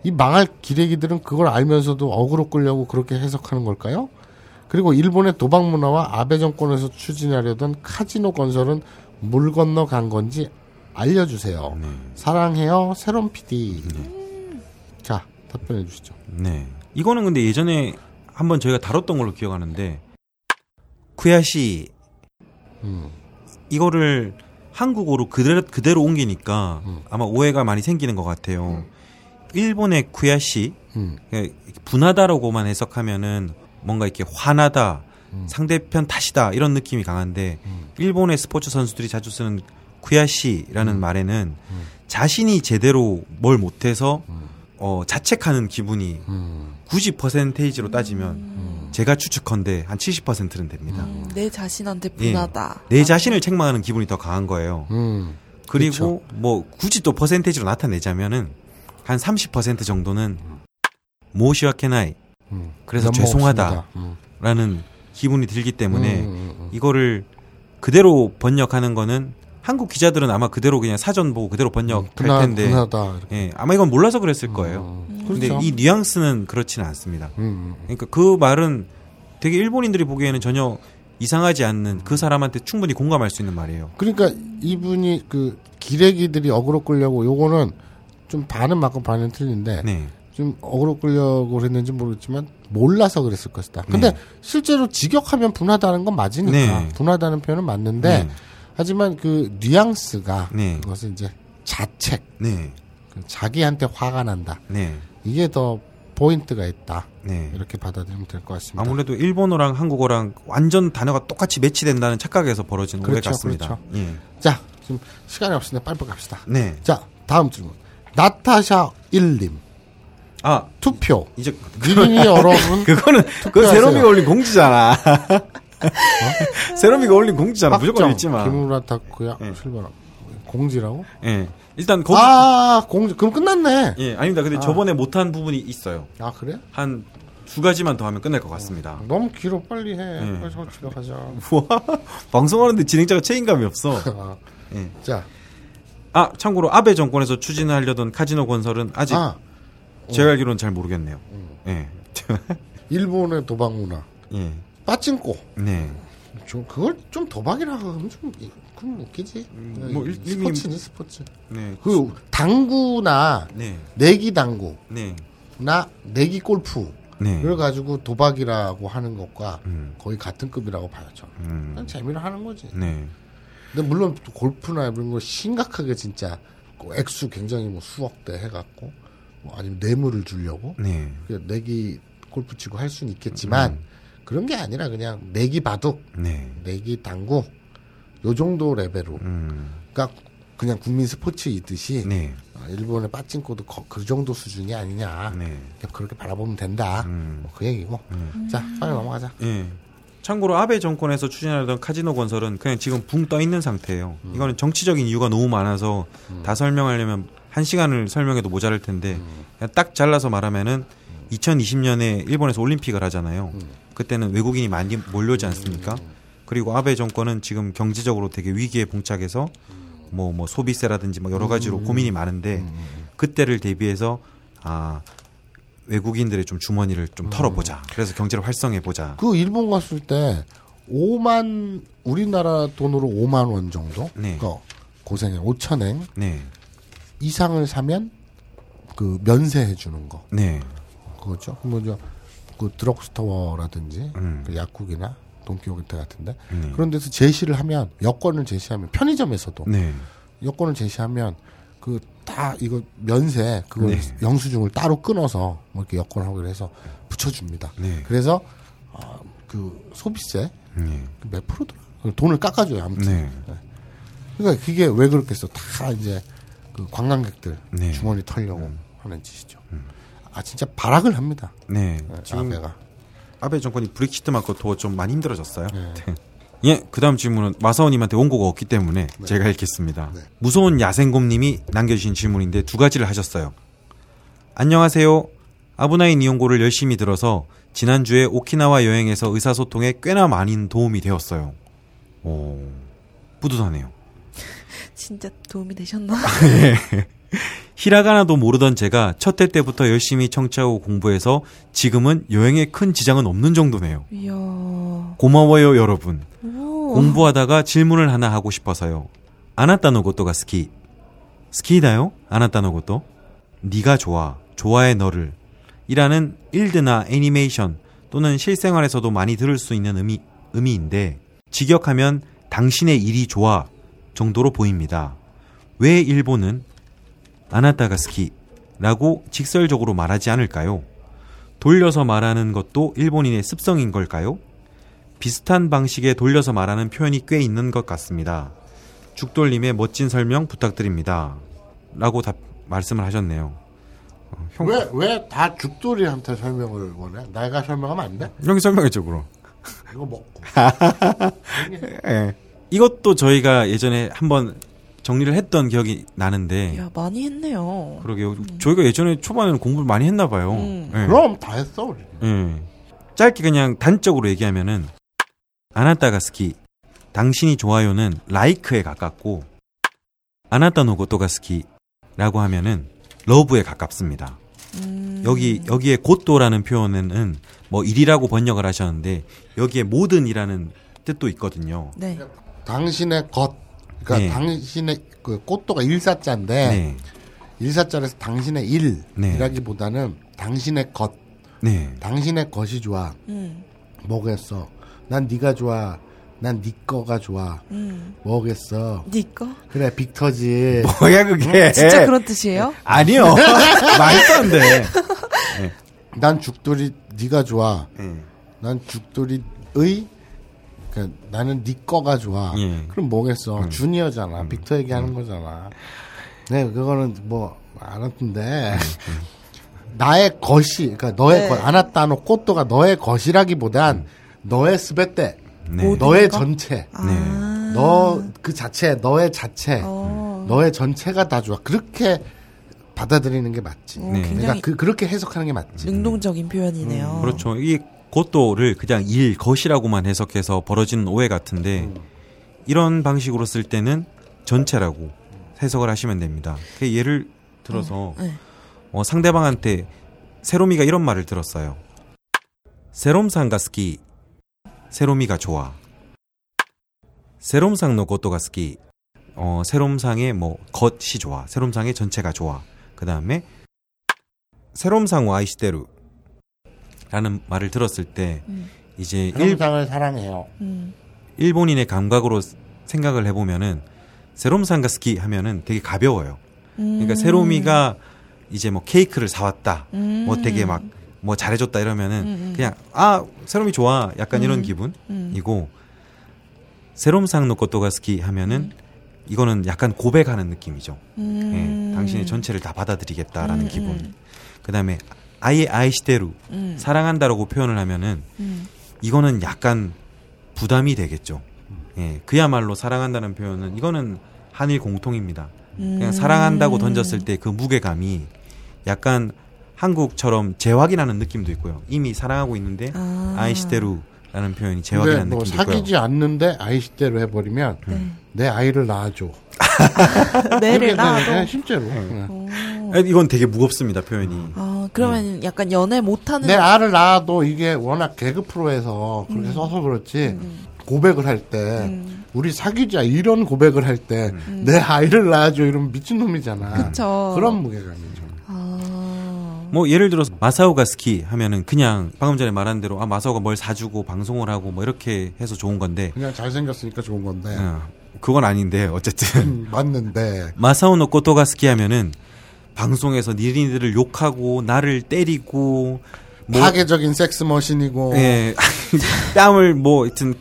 이 망할 기레기들은 그걸 알면서도 어그로 끌려고 그렇게 해석하는 걸까요? 그리고 일본의 도박 문화와 아베 정권에서 추진하려던 카지노 건설은 물 건너 간 건지 알려주세요. 네. 사랑해요, 새롬 PD. 자, 답변해 주시죠. 네. 이거는 근데 예전에 한번 저희가 다뤘던 걸로 기억하는데 쿠야시 음, 이거를 한국어로 그대로 그대로 옮기니까 음. 아마 오해가 많이 생기는 것 같아요. 일본의 쿠야시 음, 그러니까 분하다라고만 해석하면은 뭔가 이렇게 화나다, 음. 상대편 탓이다 이런 느낌이 강한데 일본의 스포츠 선수들이 자주 쓰는 쿠야시라는 말에는 자신이 제대로 뭘 못해서 어, 자책하는 기분이 음, 굳이 퍼센테이지로 따지면 제가 추측컨대 한 70%는 됩니다. 음, 내 자신한테 예. 분하다. 내 자신을 책망하는 기분이 더 강한 거예요. 음. 그리고 뭐 굳이 또 퍼센테이지로 나타내자면은 한 30% 정도는 모시와케나이 음. 그래서. 죄송하다라는 음. 기분이 들기 때문에 음, 음, 음. 이거를 그대로 번역하는 거는 한국 기자들은 아마 그대로 그냥 사전 보고 그대로 번역할 분하, 텐데 분하다. 이렇게. 예, 아마 이건 몰라서 그랬을 거예요. 음, 근데 그렇죠. 이 뉘앙스는 그렇지는 않습니다. 음, 음. 그러니까 그 말은 되게 일본인들이 보기에는 전혀 이상하지 않는 그 사람한테 충분히 공감할 수 있는 말이에요. 그러니까 이분이 그 기레기들이 어그로 끌려고 요거는 좀 반은 맞고 반은 틀린데 네. 좀 어그로 끌려고 그랬는지 모르겠지만 몰라서 그랬을 것이다. 근데 네. 실제로 직역하면 분하다는 건 맞으니까 네. 분하다는 표현은 맞는데 네. 하지만 그 뉘앙스가 네. 그것은 이제 자책, 네. 그 자기한테 화가 난다. 네. 이게 더 포인트가 있다. 네. 이렇게 받아들이면 될 것 같습니다. 아무래도 일본어랑 한국어랑 완전 단어가 똑같이 매치된다는 착각에서 벌어진 오해 그렇죠, 같습니다. 그렇죠. 예. 자, 지금 시간이 없으니까 빨리빨리 갑시다. 네. 자, 다음 질문. 나타샤 1님. 아, 투표. 이제 미리니 여러분. [LAUGHS] 그거는 그. 세롬이가 올린 공지잖아. [LAUGHS] 세롬이가 올린 공지잖아. 무조건. 읽지 마. 김우라 타쿠야 예. 실버라. 공지라고? 예. 일단 거기 아, 공지. 그럼 끝났네. 예, 아닙니다. 근데 아. 저번에 못한 부분이 있어요. 아, 그래? 한 두 가지만 더 하면 끝날 것 같습니다. 너무 길어. 빨리 해. 예. 빨리 서 집에 가자. 우와, [LAUGHS] 방송하는데 진행자가 책임감이 없어. 아, 예. 자, 아, 참고로 아베 정권에서 추진하려던 카지노 건설은 아직 아, 제가 알기로는 잘 모르겠네요. 예. [LAUGHS] 일본의 도박 문화. 예. 빠찡꼬. 네. 좀 그걸 좀 도박이라 하면 좀 그럼 웃기지. 뭐 일- 이미- 스포츠니 스포츠. 네. 그 당구나 네. 내기 당구나 네. 내기 골프 네. 를 가지고 도박이라고 하는 것과 음. 거의 같은 급이라고 봐요. 저는. 음. 그냥 재미로 하는 거지. 네. 근데 물론 또 골프나 이런 거 심각하게 진짜 그 액수 굉장히 뭐 수억 대 해 갖고 뭐 아니면 뇌물을 주려고 네. 그 내기 골프 치고 할 수는 있겠지만 음. 그런 게 아니라 그냥 내기 바둑, 네. 내기 당구 요 정도 레벨로 음. 그러니까 그냥 국민 스포츠이듯이 네. 어, 일본의 빠찡코도 거- 그 정도 수준이 아니냐 네. 그렇게 바라보면 된다 음. 뭐 그 얘기고 자 빨리 넘어가자 예. 참고로 아베 정권에서 추진하던 카지노 건설은 그냥 지금 붕 떠 있는 상태예요. 이거는 정치적인 이유가 너무 많아서 다 설명하려면 한 시간을 설명해도 모자랄 텐데 그냥 딱 잘라서 말하면은 2020년에 일본에서 올림픽을 하잖아요. 그때는 외국인이 많이 몰려오지 않습니까? 그리고 아베 정권은 지금 경제적으로 되게 위기에 봉착해서 뭐뭐 소비세라든지 뭐 여러 가지로 고민이 많은데 그때를 대비해서 아 외국인들의 좀 주머니를 좀 털어보자. 그래서 경제를 활성해 보자. 그 일본 갔을 때 5만 우리나라 돈으로 5만 원 정도? 네. 그 고생해. 5천엔 네, 이상을 사면 그 면세해 주는 거. 네, 그거죠? 뭐죠 그 드럭스토어라든지 음. 그 약국이나 돈키호테 같은데 네. 그런 데서 제시를 하면 여권을 제시하면 편의점에서도 네, 여권을 제시하면 그 다 이거 면세 그걸 네. 영수증을 따로 끊어서 뭐 이렇게 여권 하고 해서 붙여줍니다. 네. 그래서 어, 그 소비세 네, 그몇 프로더라? 돈을 깎아줘요 아무튼. 네, 그러니까 그게 왜 그렇겠어? 다 이제 그 관광객들 네. 주머니 털려고 하는 짓이죠. 아 진짜 발악을 합니다. 네. 네, 지금 아베가. 아베 정권이 브렉시트 맞고 더 좀 많이 힘들어졌어요. 네. 예, 그 다음 질문은 마사오님한테 원고가 없기 때문에 제가 읽겠습니다. 무서운 야생곰님이 남겨주신 질문인데 두 가지를 하셨어요. 안녕하세요. 아브나인 이용고를 열심히 들어서 지난주에 오키나와 여행에서 의사소통에 꽤나 많은 도움이 되었어요. 오, 뿌듯하네요. [LAUGHS] 진짜 도움이 되셨나? [LAUGHS] [LAUGHS] 히라가나도 모르던 제가 첫 해 때부터 열심히 청취하고 공부해서 지금은 여행에 큰 지장은 없는 정도네요. 이야. 고마워요, 여러분. 오. 공부하다가 질문을 하나 하고 싶어서요. 아나타노 고토가 스키. 스키다요? 아나타노 고토? 네가 좋아. 좋아해 너를. 이라는 일드나 애니메이션 또는 실생활에서도 많이 들을 수 있는 의미, 의미인데 직역하면 당신의 일이 좋아 정도로 보입니다. 왜 일본은 아나타가 스키라고 직설적으로 말하지 않을까요? 돌려서 말하는 것도 일본인의 습성인 걸까요? 비슷한 방식의 돌려서 말하는 표현이 꽤 있는 것 같습니다. 죽돌님의 멋진 설명 부탁드립니다. 라고 답, 말씀을 하셨네요. 어, 형, 왜, 왜 다 죽돌이한테 설명을 원해? 내가 설명하면 안 돼? 형이 설명했죠, 그럼. 이거 먹고. [LAUGHS] 예. 이것도 저희가 예전에 한번 정리를 했던 기억이 나는데, 야 많이 했네요. 그러게요. 저희가 예전에 초반에는 공부를 많이 했나 봐요. 음. 예. 그럼 다 했어, 우리. 예. 짧게 그냥 단적으로 얘기하면은 아나타가 스키 당신이 좋아요는 라이크에 가깝고 아나타노 고토가 스키라고 하면은 러브에 가깝습니다. 음. 여기 여기에 고토라는 표현은 뭐 일이라고 번역을 하셨는데 여기에 모든이라는 뜻도 있거든요. 네. 당신의 것. 그러니까 네. 당신의 그 꽃도가 일사자인데 네. 일사자에서 당신의 네. 일이라기보다는 당신의 것, 네. 당신의 것이 좋아. 음. 뭐겠어? 난 네가 좋아. 난 네 거가 좋아. 음. 뭐겠어? 네 거? 그래 빅터지. 뭐야 그게? 진짜 그런 뜻이에요? 아니요. [LAUGHS] 말도 안 돼. 난 죽돌이 네가 좋아. 예. 난 죽돌이의 그러니까 나는 네 거가 좋아. 예. 그럼 뭐겠어? 주니어잖아. 빅터 얘기하는 거잖아. 네, 그거는 뭐 알았는데 [LAUGHS] 나의 것이 그러니까 너의 네. 것 아나타노 꽃도가 너의 것이라기보단 너의 스베떼, 네. 너의 전체, 아. 너그 자체, 너의 자체, 어. 너의 전체가 다 좋아. 그렇게 받아들이는 게 맞지. 어, 네. 내가 굉장히 그, 그렇게 해석하는 게 맞지. 능동적인 표현이네요. 그렇죠. 이 고토를 그냥 일, 것이라고만 해석해서 벌어지는 오해 같은데 이런 방식으로 쓸 때는 전체라고 해석을 하시면 됩니다. 그 예를 들어서 네. 어, 상대방한테 세로미가 이런 말을 들었어요. 세롬상가 스키. 세로미가 좋아. 세롬상노 고토가 스키. 어, 세롬상의 뭐 것이 좋아. 세롬상의 전체가 좋아. 그 다음에 세롬상 와이시테루 라는 말을 들었을 때 음. 이제 일, 일상을 사랑해요. 음. 일본인의 감각으로 생각을 해보면은 세롬상가 스키 하면은 되게 가벼워요. 그러니까 음. 세로미가 이제 뭐 케이크를 사왔다. 음. 뭐 되게 막 뭐 잘해줬다 이러면은 음, 음. 그냥 아 세롬이 좋아 약간 이런 음. 기분이고 세롬상 노코토가 스키 하면은 이거는 약간 고백하는 느낌이죠. 음. 예, 당신의 전체를 다 받아들이겠다라는 음, 기분. 음. 그다음에 아예 아이시테루 음. 사랑한다라고 표현을 하면은 음. 이거는 약간 부담이 되겠죠. 예, 그야말로 사랑한다는 표현은 이거는 한일 공통입니다. 그냥 음. 사랑한다고 던졌을 때 그 무게감이 약간 한국처럼 재확인하는 느낌도 있고요. 이미 사랑하고 있는데 아. 아. 이시테루라는 표현이 재확인하는 뭐 느낌도 있고요. 사귀지 않는데 아이시대로 해버리면 네. 내 아이를 낳아줘. [LAUGHS] 내를. 되는 게 실제로. 네. 어. 아, 이건 되게 무겁습니다 표현이. 아, 그러면 약간 연애 못하는. 내 아를 낳아도 이게 워낙 개그 프로에서 그렇게 써서 그렇지 고백을 할때 음. 우리 사귀자 이런 고백을 할 때 내 아이를 낳아줘 이러면 미친 놈이잖아. 그쵸. 그런 무게감이죠. 아. 뭐 예를 들어서 마사오가 스키 하면은 그냥 방금 전에 말한 대로 아 마사오가 뭘 사주고 방송을 하고 뭐 이렇게 해서 좋은 건데 그냥 잘생겼으니까 좋은 건데 어, 그건 아닌데 어쨌든 음, 맞는데 마사오 のことが好き 하면은 방송에서 니린이들을 욕하고 나를 때리고 뭐 파괴적인 섹스 머신이고 예, [LAUGHS] 뺨을 뭐 하여튼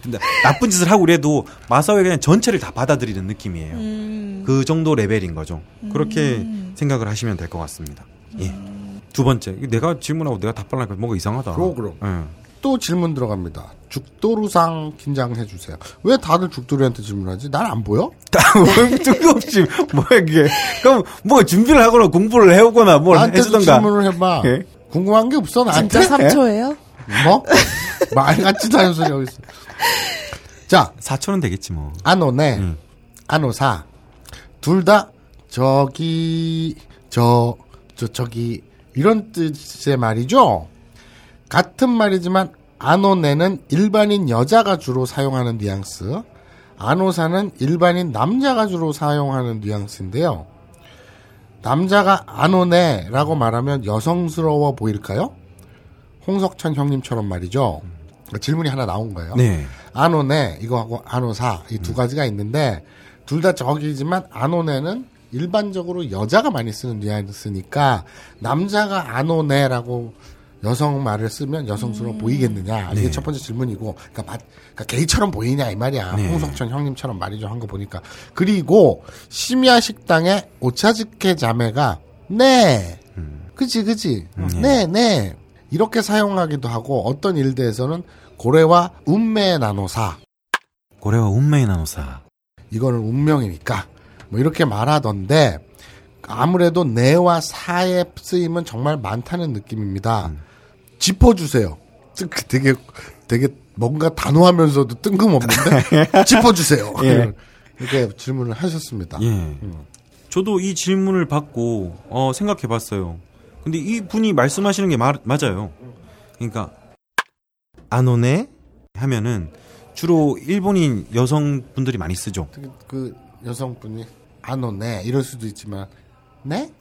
나쁜 짓을 하고 그래도 마사오의 그냥 전체를 다 받아들이는 느낌이에요. 음. 그 정도 레벨인 거죠. 그렇게 생각을 하시면 될 것 같습니다. 예. 두 번째, 내가 질문하고 내가 답변하니까 뭔가 이상하다. 그럼, 그럼. 예. 또 질문 들어갑니다. 죽도루상 긴장해 주세요. 왜 다들 죽도루한테 질문하지? 난 안 보여? [LAUGHS] 뜬금없이 뭐야 이게? 그럼 뭐 준비를 하거나 공부를 해오거나 뭘 해주던가. 질문을 해봐. 예? 궁금한 게 없어 나한테? 진짜 3초예요? 뭐? 말 같지도 않은 소리 하고 있어. 자, 4초는 되겠지 뭐. 안오네, 음. 안오사. 둘 다 저기, 저, 저, 저기, 이런 뜻의 말이죠? 같은 말이지만, 안오네는 일반인 여자가 주로 사용하는 뉘앙스, 아노사는 일반인 남자가 주로 사용하는 뉘앙스인데요. 남자가 아노네라고 말하면 여성스러워 보일까요? 홍석천 형님처럼 말이죠. 질문이 하나 나온 거예요. 네. 아노네 이거하고 아노사 이 두 가지가 있는데 둘다 저기지만 아노네는 일반적으로 여자가 많이 쓰는 뉘앙스니까 남자가 아노네라고 여성 말을 쓰면 여성스러워 보이겠느냐. 이게 네. 첫 번째 질문이고 그러니까, 마- 그러니까 게이처럼 보이냐 이 말이야. 네. 홍석천 형님처럼 말이죠. 한 거 보니까. 그리고 심야 식당에 오차즈케 자매가 네. 그지 그지? 네. 네 이렇게 사용하기도 하고 어떤 일대에서는 고래와 운매 나노사. 고래와 운명의 나노사. 이거는 운명이니까. 뭐 이렇게 말하던데 아무래도 내와 사의 쓰임은 정말 많다는 느낌입니다. 짚어주세요. 뜨- 되게 되게 뭔가 단호하면서도 뜬금없는데 [LAUGHS] 짚어주세요. 이렇게 질문을 하셨습니다. 예. 저도 이 질문을 받고 어, 생각해 봤어요. 근데 이 분이 말씀하시는 게 마- 맞아요. 그러니까 아노네 하면은 주로 일본인 여성분들이 많이 쓰죠. 그, 그 여성분이 안 오네 이럴 수도 있지만 네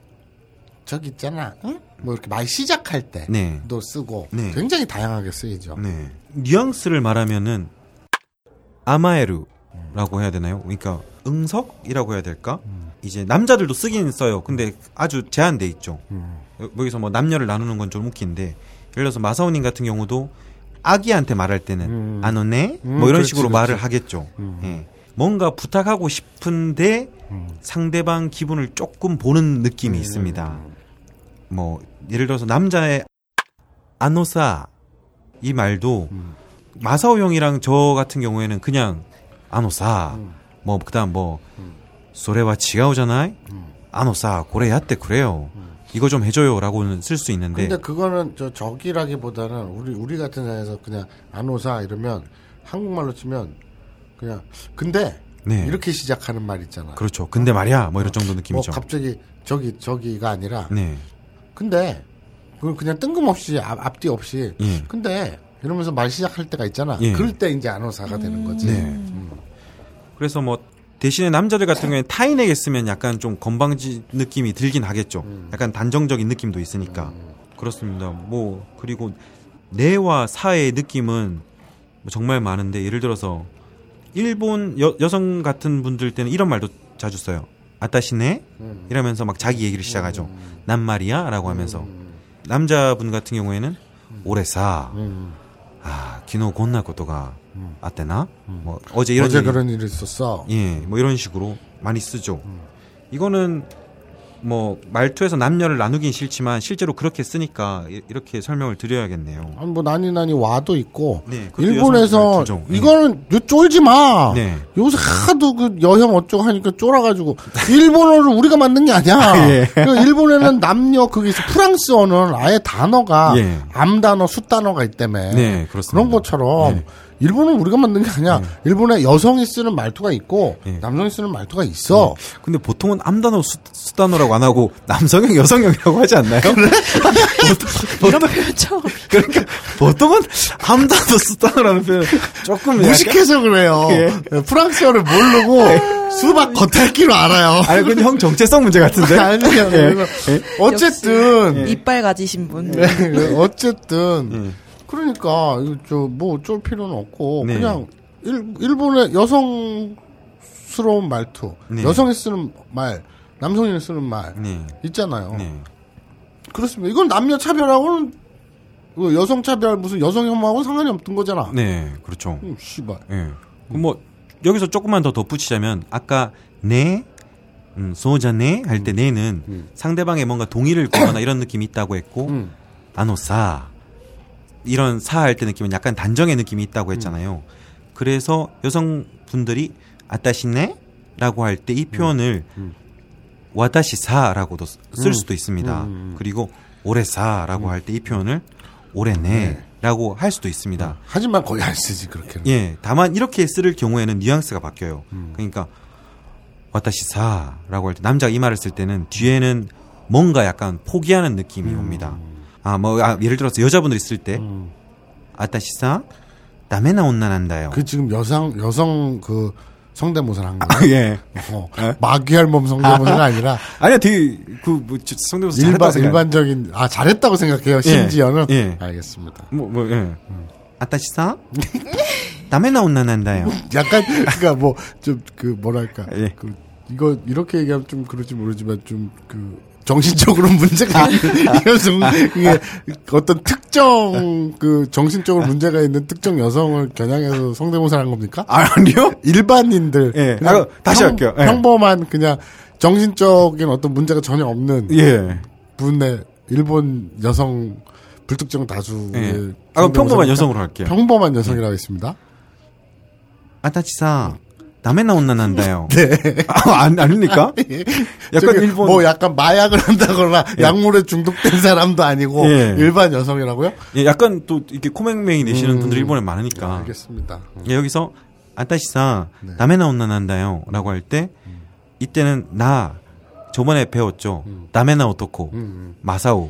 저기 있잖아 응? 뭐 이렇게 말 시작할 때도 네. 쓰고 네. 굉장히 다양하게 쓰이죠. 네. 뉘앙스를 말하면은 아마에루라고 해야 되나요? 그러니까 응석이라고 해야 될까? 이제 남자들도 쓰긴 써요. 근데 아주 제한돼 있죠. 여- 여기서 뭐 남녀를 나누는 건 좀 웃긴데 예를 들어서 마사오님 같은 경우도 아기한테 말할 때는 안 오네 음, 뭐 이런 그렇지, 식으로 그렇지. 말을 하겠죠. 예. 뭔가 부탁하고 싶은데 상대방 기분을 조금 보는 느낌이 있습니다. 뭐 예를 들어서 남자의 아노사 이 말도 마사오 형이랑 저 같은 경우에는 그냥 아노사 뭐 그다음 뭐 소레와 지가오잖아요. 아노사 고래 야 때 그래요. 이거 좀 해줘요라고는 쓸 수 있는데 근데 그거는 저 적이라기보다는 우리 우리 같은 사회에서 그냥 안 오사 이러면 한국말로 치면 그냥 근데 네. 이렇게 시작하는 말 있잖아. 그렇죠. 근데 말이야 뭐 이런 정도 뭐 느낌이죠. 갑자기 저기 저기가 아니라 네. 근데 그걸 그냥 뜬금없이 앞, 앞뒤 없이 예. 근데 이러면서 말 시작할 때가 있잖아. 예. 그럴 때 이제 안오사가 되는 거지. 네. 그래서 뭐 대신에 남자들 같은 경우에 타인에게 쓰면 약간 좀 건방지 느낌이 들긴 하겠죠. 약간 단정적인 느낌도 있으니까 그렇습니다. 뭐 그리고 내와 사의 느낌은 뭐 정말 많은데 예를 들어서 일본 여, 여성 같은 분들 때는 이런 말도 자주 써요. 아따시네? 이러면서 막 자기 얘기를 시작하죠. 난 말이야라고 하면서. 남자분 같은 경우에는 오래사. 아 기노 곤나 것도가 아때나? 뭐 어제 이런 어제 일이- 그런 일이 있었어. 예, 뭐 이런 식으로 많이 쓰죠. 이거는 뭐 말투에서 남녀를 나누긴 싫지만 실제로 그렇게 쓰니까 이- 이렇게 설명을 드려야겠네요. 아니 뭐 나니 나니 와도 있고 네, 일본에서. 네. 이거는 요 쫄지 마. 네. 요새 하도 그 여형 어쩌고 하니까 쫄아가지고 일본어를 우리가 만든 게 아니야. [LAUGHS] 예. 그 일본에는 남녀 그게 있어. 프랑스어는 아예 단어가 예. 암 단어, 수 단어가 있다며. 네, 그렇습니다. 그런 것처럼 네. 일본은 우리가 만든 게 아니야. 일본에 여성이 쓰는 말투가 있고 예. 남성이 쓰는 말투가 있어. 근데 보통은 암단어 수, 수단어라고 안 하고 남성형 [LAUGHS] 여성형이라고 하지 않나요? [LAUGHS] 이런 표현 처음. 그러니까 보통은 암단어 수단어라는 표현 조금 무식해서 그래요. 예. 프랑스어를 모르고 수박 겉핥기로 알아요. 아니 그건 형 정체성 문제 같은데. [LAUGHS] 아니요. 그래서 어쨌든 이빨 가지신 분. 네, 어쨌든 예. 그러니까 저뭐 쫄 필요는 없고 네. 그냥 일, 일본의 여성스러운 말투, 네. 여성이 쓰는 말, 남성이 쓰는 말 네. 있잖아요. 네. 그렇습니다. 이건 남녀 차별하고는 그 여성 차별 무슨 여성 혐오하고 상관이 없던 거잖아. 네, 그렇죠. 음, 씨발. 예. 뭐 여기서 조금만 더 덧붙이자면 아까 네, 음, 소자네 할 때 네는 상대방의 뭔가 동의를 구하거나 [COUGHS] 이런 느낌이 있다고 했고 음. 아노사 이런 사할 때 느낌은 약간 단정의 느낌이 있다고 했잖아요. 그래서 여성분들이 아따시네라고 할 때 이 표현을 와다시사라고도 쓸 수도 있습니다. 그리고 오래사라고 할 때 이 표현을 오래네라고 할 수도 있습니다. 하지만 거의 안 쓰지 그렇게는. 예, 다만 이렇게 쓸 경우에는 뉘앙스가 바뀌어요. 그러니까 와타시사라고 할 때 남자가 이 말을 쓸 때는 뒤에는 뭔가 약간 포기하는 느낌이 옵니다. 아, 뭐 아, 예를 들어서 여자분들이 쓸때 아타시사 다메나 온나난다요. 그 지금 여성 여성 그 성대모사를 한 거예요. 예. 어, 마귀할몸 성대모사가 아니라 [LAUGHS] 아니야, 되게 그뭐 성대모사 일반. 일반적인 아 잘했다고 생각해요. 심지어는 예. 알겠습니다. 뭐, 뭐, 예. 아따시사? 남의 나온나 난다요. [LAUGHS] 약간 그니까 뭐 좀 그 뭐랄까 예. 그 이거 이렇게 얘기하면 좀 그럴지 모르지만 좀그 정신적으로 [LAUGHS] 문제가 있는 이런 좀 이게 어떤 특정 그 정신적으로 문제가 있는 특정 여성을 겨냥해서 성대모사를 한 겁니까? 아, 아니요? 일반인들 예. 아, 다시 할게요. 예. 평범한 그냥 정신적인 어떤 문제가 전혀 없는 예. 분의 일본 여성 불특정 다수의 예. 아, 평범한 여성으로 할게요. 평범한 여성이라고 했습니다. 아따치사 남의 나 온나 난다요. [LAUGHS] 네. 아, 안, 아닙니까? [LAUGHS] 약간 일본. 뭐 약간 마약을 한다거나 약물에 중독된 사람도 아니고 예. 일반 여성이라고요? 예, 약간 또 이렇게 코맹맹이 내시는 음. 분들이 일본에 많으니까. 알겠습니다. 예, 여기서 아따시사 남의 나 온나 난다요. 라고 할 때 이때는 나 저번에 배웠죠. 남의 나 어떻고 마사오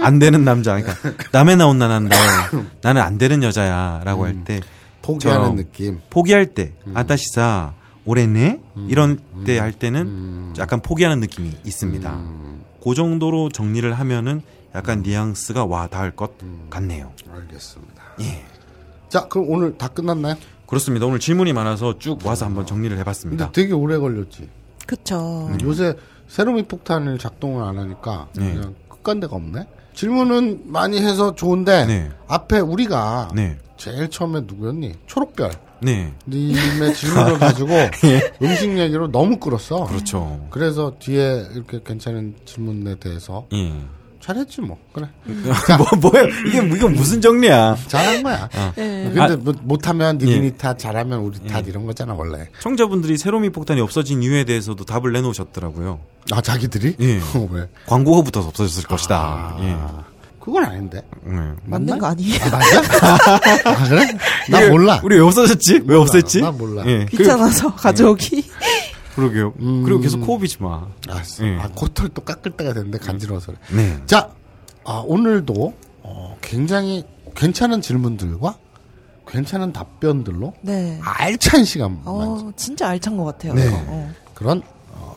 안 되는 남자. 그러니까 남의 나 온나 난다요. 나는 안 되는 여자야 라고 할 때 포기하는 느낌. 포기할 때 아따시사 오래네 이런 때 할 때는 약간 포기하는 느낌이 있습니다. 그 정도로 정리를 하면은 약간 뉘앙스가 와 닿을 것 같네요. 알겠습니다. 예. 자, 그럼 오늘 다 끝났나요? 그렇습니다. 오늘 질문이 많아서 쭉 와서 한번 정리를 근데 해봤습니다. 되게 오래 걸렸지. 그쵸. 요새 세로믹 폭탄을 작동을 안 하니까 네. 그냥 끝간 데가 없네. 질문은 많이 해서 좋은데 네. 앞에 우리가 네, 제일 처음에 누구였니? 초록별 네, 님의 질문을 가지고 [LAUGHS] 음식 얘기로 너무 끌었어. 예. 그렇죠. 그래서 뒤에 이렇게 괜찮은 질문에 대해서 예. 잘했지 뭐. 그래. [LAUGHS] 뭐 뭐야? 이게 이게 무슨 정리야? 잘한 거야. 네. 근데 뭐 못하면 니들이 예. 탓, 잘하면 우리 탓 이런 거잖아 원래. 청자분들이 세로미 폭탄이 없어진 이유에 대해서도 답을 내놓으셨더라고요. 아 자기들이? 예. 어, [LAUGHS] 왜? 광고가 붙어서 없어졌을 것이다. 예. 그건 아닌데. 예. 맞는 거 아니에요? 아, 맞아? 아 그래? 나 몰라. 우리 왜 없어졌지? 왜 몰라. 없앴지? 나 몰라. 예. 귀찮아서 가져오기. 그리고, [LAUGHS] 그러게요. 음. 그리고 계속 코업이지 마. 알았어. 예. 아, 코털 또 깎을 때가 됐는데 간지러워서 그래. 네. 자, 아, 오늘도 어, 굉장히 괜찮은 질문들과 괜찮은 답변들로 네. 알찬 시간 어, 진짜 알찬 것 같아요. 네. 이거. 어. 그런 어,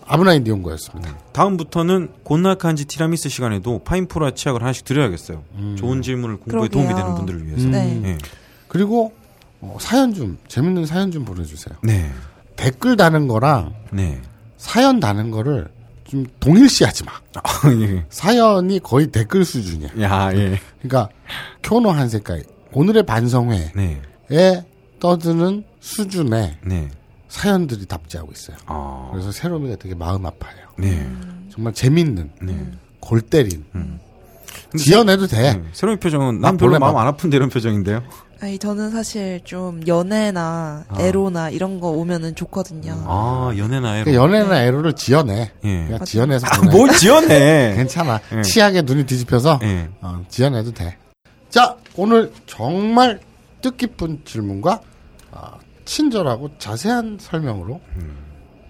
아브나인 디온거였습니다. 다음부터는 곤낙한지 티라미스 시간에도 파인프라 치약을 하나씩 드려야겠어요. 좋은 질문을 공부에 그러게요. 도움이 되는 분들을 위해서. 음. 네. 예. 그리고 어, 사연 좀 재밌는 사연 좀 보내주세요. 네. 댓글 다는 거랑 네. 사연 다는 거를 좀 동일시하지 마. 아, [LAUGHS] 예. 사연이 거의 댓글 수준이야. 야, 예. 그러니까 쿄노 한 색깔 오늘의 반성회에 네. 떠드는 수준의 네. 사연들이 답지하고 있어요. 아. 그래서 세로미가 되게 마음 아파요. 네. 정말 재밌는 네. 골 때린 근데 지어내도 돼. 네. 새로운 표정은 나난 별로 마음 막- 안 아픈데 이런 표정인데요. 아니, 저는 사실 좀 연애나 아. 에로나 이런 거 오면은 좋거든요. 아, 연애나 애로. 그 연애나 애로를 지어내. 예. 그냥 지어내서 아, 보내. 뭘 지어내. [LAUGHS] 괜찮아. 예. 치약에 눈이 뒤집혀서 예. 어, 지어내도 돼. 자, 오늘 정말 뜻깊은 질문과 어, 친절하고 자세한 설명으로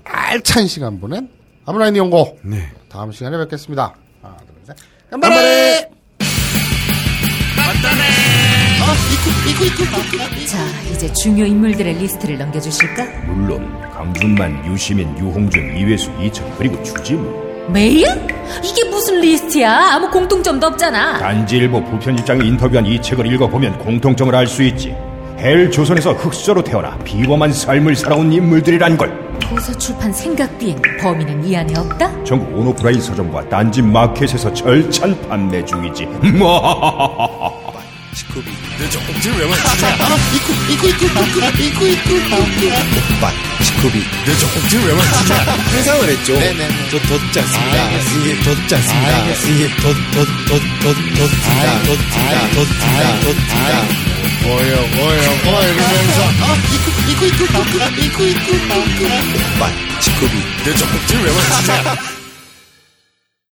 알찬 시간 보낸 아부나이 니홍고 네. 다음 시간에 뵙겠습니다. 하나, 둘, 셋. がんばれ! 자, 이제 중요 인물들의 리스트를 넘겨주실까? 물론 강준만, 유시민, 유홍준, 이회수, 이철 그리고 주지무 메일? 이게 무슨 리스트야? 아무 공통점도 없잖아. 딴지일보 부편집장이 인터뷰한 이 책을 읽어보면 공통점을 알 수 있지 헬 조선에서 흙수저로 태어나 비범한 삶을 살아온 인물들이란 걸. 도서 출판 생각 비행 범인은 이 안에 없다? 전국 온오프라인 서점과 딴지 마켓에서 절찬 판매 중이지 [LAUGHS] 스쿠비 너 조금쯤 왜 맞추냐 스쿠비 너 조금쯤 왜 맞추냐 회상을 했죠 더 덧지 않습니다 이게 덧지 않습니다 이게 덧덧덧덧덧습니다 덧습니다 덧습니다 덧습니다 뭐요, 뭐요, 뭐 이러면서 스쿠비 너 조금쯤 왜 맞추냐